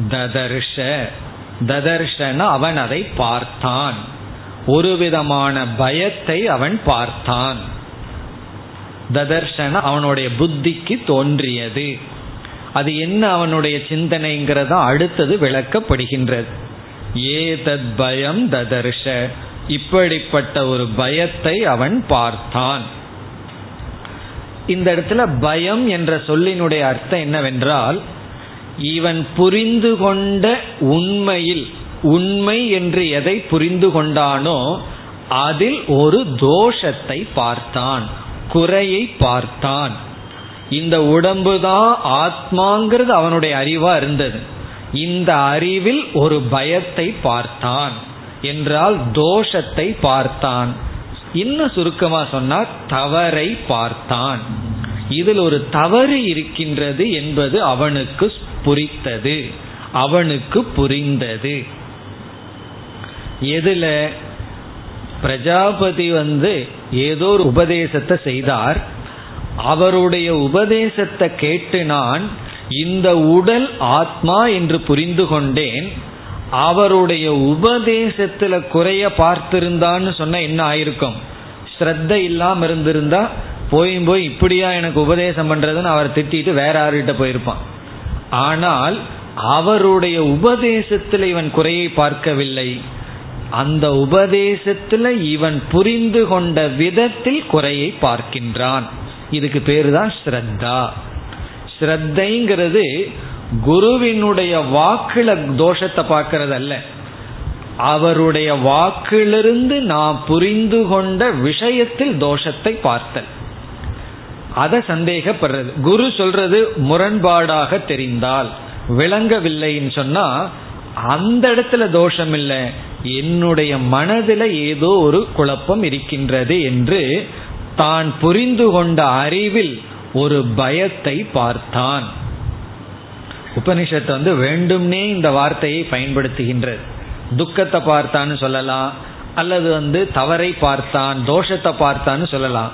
ததர்ஷ. ததர்ஷன அவன் அதை பார்த்தான். ஒரு விதமான பயத்தை அவன் பார்த்தான். ததர்ஷன அவனுடைய புத்திக்கு தோன்றியது. அது என்ன அவனுடைய சிந்தனைங்கிறதா அடுத்தது விளக்கப்படுகின்றது. ஏதத் பயம் ததர்ஷ. இப்படிப்பட்ட ஒரு பயத்தை அவன் பார்த்தான். இந்த இடத்துல பயம் என்ற சொல்லினுடைய அர்த்தம் என்னவென்றால் இவன் புரிந்து கொண்ட உண்மையில் உண்மை என்று எதை புரிந்து கொண்டானோ அதில் ஒரு தோஷத்தை பார்த்தான் குறையை பார்த்தான். இந்த உடம்பு தான் ஆத்மாங்கிறது அவனுடைய அறிவா இருந்தது. இந்த அறிவில் ஒரு பயத்தை பார்த்தான். என்றால் தோஷத்தை பார்த்தான். இன்னும் சுருக்கமா சொன்னால் தவறை பார்த்தான். இதில் ஒரு தவறு இருக்கின்றது என்பது அவனுக்கு புரித்தது அவனுக்கு புரிந்தது. எதுல பிரஜாபதி வந்து ஏதோ ஒரு உபதேசத்தை செய்தார். அவருடைய உபதேசத்தை கேட்டு நான் இந்த உடல் ஆத்மா என்று புரிந்து கொண்டேன். அவருடைய உபதேசத்துல குறைய பார்த்திருந்தான்னு சொன்ன என்ன ஆயிருக்கும்? ஸ்ரத்த இல்லாம இருந்திருந்தா போய் போய் இப்படியா எனக்கு உபதேசம் பண்றதுன்னு அவர் திட்டிட்டு வேற யாருகிட்ட போயிருப்பான். ஆனால் அவருடைய உபதேசத்தில் இவன் குறையை பார்க்கவில்லை. அந்த உபதேசத்துல இவன் புரிந்து கொண்ட விதத்தில் குறையை பார்க்கின்றான். இதுக்கு பேரு தான் ஸ்ரத்தா. ஸ்ரத்தைங்கிறது குருவினுடைய வாக்குல தோஷத்தை பார்க்கறது அல்ல அவருடைய வாக்கிலிருந்து நான் புரிந்து கொண்ட விஷயத்தில் தோஷத்தை பார்த்தல். அதை சந்தேகப்படுறது. குரு சொல்றது முரண்பாடாக தெரிந்தால் விளங்கவில்லைன்னு சொன்னா அந்த இடத்துல தோஷம் இல்லை என்னுடைய மனதில் ஏதோ ஒரு குழப்பம் இருக்கின்றது என்று தான் புரிந்து கொண்ட அறிவில் ஒரு பயத்தை பார்த்தான். உபனிஷத்து வந்து வேண்டும்னே இந்த வார்த்தையை பயன்படுத்துகின்றது. துக்கத்தை பார்த்தான்னு சொல்லலாம் அல்லது வந்து தவறை பார்த்தான் தோஷத்தை பார்த்தான்னு சொல்லலாம்.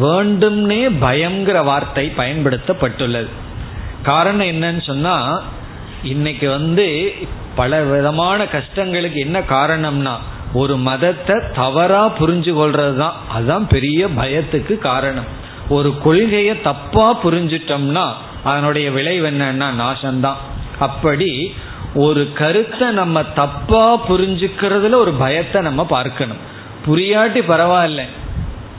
வேண்டும்னே பயங்கிற வார்த்தை பயன்படுத்தப்பட்டுள்ளது. காரணம் என்னன்னு சொன்னா இன்னைக்கு வந்து பல விதமான கஷ்டங்களுக்கு என்ன காரணம்னா ஒரு மதத்தை தவறா புரிஞ்சு கொள்றது தான் அதுதான் பெரிய பயத்துக்கு காரணம். ஒரு கொள்கையை தப்பா புரிஞ்சிட்டோம்னா அதனுடைய விளைவு என்னன்னா நாசம்தான். அப்படி ஒரு கருத்தை நம்ம தப்பா புரிஞ்சுக்கிறதுல ஒரு பயத்தை நம்ம பார்க்கணும். புரியாட்டி பரவாயில்ல.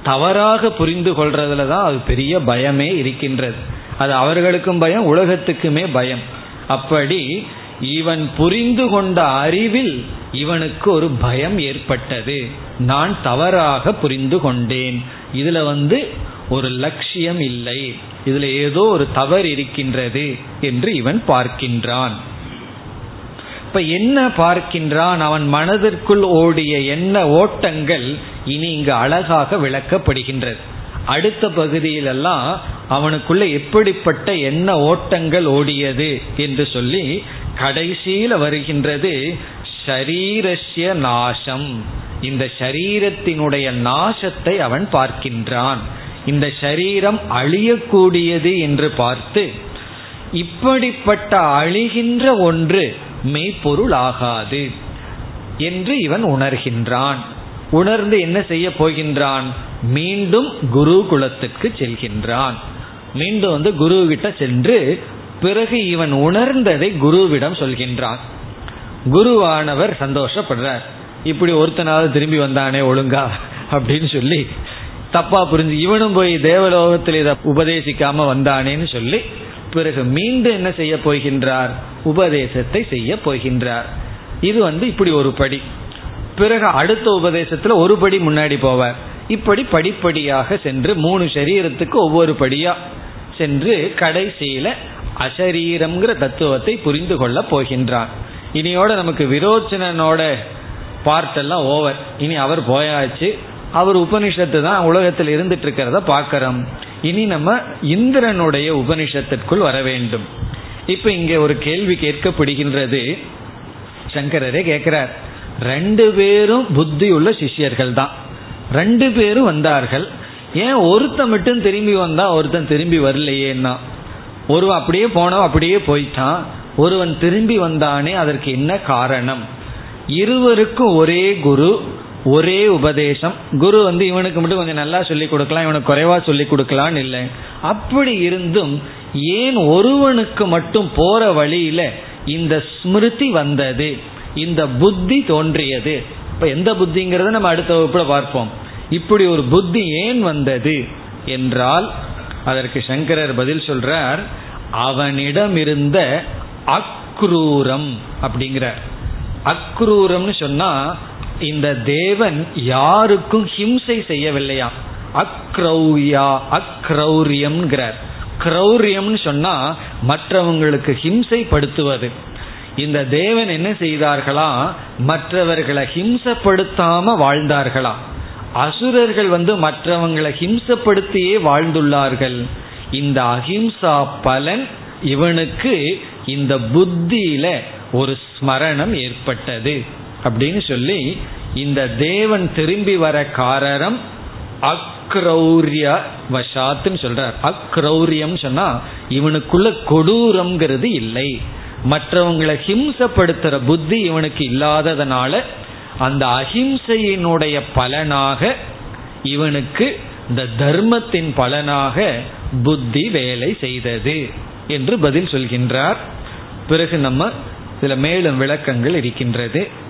தவறாக புரிந்து கொள்றதுல தான் அது பெரிய பயமே இருக்கின்றது. அது அவர்களுக்கும் பயம் உலகத்துக்குமே பயம். அப்படி இவன் புரிந்து கொண்ட அறிவில் இவனுக்கு ஒரு பயம் ஏற்பட்டது. நான் தவறாக புரிந்து கொண்டேன். இதுல வந்து ஒரு லட்சியம் இல்லை. இதுல ஏதோ ஒரு தவறு இருக்கின்றது என்று இவன் பார்க்கின்றான். இப்ப என்ன பார்க்கின்றான்? அவன் மனதிற்குள் ஓடிய என்ன ஓட்டங்கள் இனி இங்கு அழகாக விளக்கப்படுகின்றது. அடுத்த பகுதியிலெல்லாம் அவனுக்குள்ள எப்படிப்பட்ட என்ன ஓட்டங்கள் ஓடியது என்று சொல்லி கடைசியில் வருகின்றது ஷரீரஸ்ய நாசம். இந்த சரீரத்தினுடைய நாசத்தை அவன் பார்க்கின்றான். இந்த ஷரீரம் அழியக்கூடியது என்று பார்த்து இப்படிப்பட்ட அழிகின்ற ஒன்று மெய்ப்பொருள் ஆகாது என்று இவன் உணர்கின்றான். உணர்ந்து என்ன செய்ய போகின்றான்? மீண்டும் குருகுலத்துக்கு செல்கின்றான். மீண்டும் வந்து குரு கிட்ட சென்று பிறகு இவன் உணர்ந்ததை குருவிடம் சொல்கின்றான். குருவானவர் சந்தோஷப்படுறார். இப்படி ஒருத்தனாவது திரும்பி வந்தானே ஒழுங்கா? அப்படின்னு சொல்லி தப்பா புரிஞ்சு இவனும் போய் தேவலோகத்தில் இதை உபதேசிக்காம வந்தானேன்னு சொல்லி பிறகு மீண்டும் என்ன செய்ய போகின்றார்? உபதேசத்தை செய்ய போகின்றார். இது வந்து இப்படி ஒரு படி. பிறகு அடுத்த உபதேசத்துல ஒரு படி முன்னாடி போவார். இப்படி படிப்படியாக சென்று மூணு சரீரத்துக்கு ஒவ்வொரு படியா சென்று கடைசியில அசரீரம்ங்கிற தத்துவத்தை புரிந்து கொள்ள போகின்றான் இனியோட நமக்கு விரோச்சனனோட பார்ட் எல்லாம் ஓவர் இனி அவர் போயாச்சு. அவர் உபனிஷத்து தான் உலகத்தில் இருந்துட்டு இருக்கிறத பார்க்கிறோம். இனி நம்ம இந்திரனுடைய உபனிஷத்திற்குள் வர வேண்டும். இப்ப இங்க ஒரு கேள்வி கேட்கப்படுகின்றது. சங்கரரே கேட்கிறார் ரெண்டு பேரும் புத்தி உள்ள சிஷ்யர்கள் தான் ரெண்டு பேரும் வந்தார்கள். ஏன் ஒருத்தன் மட்டும் திரும்பி வந்தா ஒருத்தன் திரும்பி வரலையேன்னா? ஒருவன் அப்படியே போனவன் அப்படியே போயிட்டான். ஒருவன் திரும்பி வந்தானே அதற்கு என்ன காரணம்? இருவருக்கும் ஒரே குரு ஒரே உபதேசம். குரு வந்து இவனுக்கு மட்டும் கொஞ்சம் நல்லா சொல்லி கொடுக்கலாம் இவனுக்கு குறைவா சொல்லி கொடுக்கலான்னு இல்லை. அப்படி இருந்தும் ஏன் ஒருவனுக்கு மட்டும் போற வழியில இந்த ஸ்மிருதி வந்தது இந்த புத்தி தோன்றியது? இப்ப எந்த புத்திங்கிறத நம்ம அடுத்த வகுப்புல பார்ப்போம். இப்படி ஒரு புத்தி ஏன் வந்தது என்றால் அதற்கு சங்கரர் பதில் சொல்றார் அவனிடம் இருந்த அக்ரூரம் அப்படிங்கிறார். அக்ரூரம்னு சொன்னா இந்த தேவன் யாருக்கும் ஹிம்சை செய்யவில்லையா? அக்ரௌயா அக்ரௌரியம்ங்கிறார். கிரௌரியம்னு சொன்னா மற்றவங்களுக்கு ஹிம்சைப்படுத்துவது. இந்த தேவன் என்ன செய்தார்களா? மற்றவர்களை ஹிம்சப்படுத்தாம வாழ்ந்தார்களா? அசுரர்கள் வந்து மற்றவங்களை ஹிம்சப்படுத்தியே வாழ்ந்துள்ளார்கள். இந்த அஹிம்சா பலன் இவனுக்கு இந்த புத்தியில ஒரு ஸ்மரணம் ஏற்பட்டது. அப்படின்னு சொல்லி இந்த தேவன் திரும்பி வர காரணம் அக்ரௌரிய வசாத்துன்னு சொல்றார். அக்ரௌரியம் சொன்னா இவனுக்குள்ள கொடூரம்ங்கிறது இல்லை. மற்றவங்களை ஹிம்சப்படுத்துற புத்தி இவனுக்கு இல்லாததுனால அந்த அஹிம்சையினுடைய பலனாக இவனுக்கு இந்த தர்மத்தின் பலனாக புத்தி வேலை செய்தது என்று பதில் சொல்கின்றார். பிறகு நம்ம சில மேலும் விளக்கங்கள் இருக்கின்றது.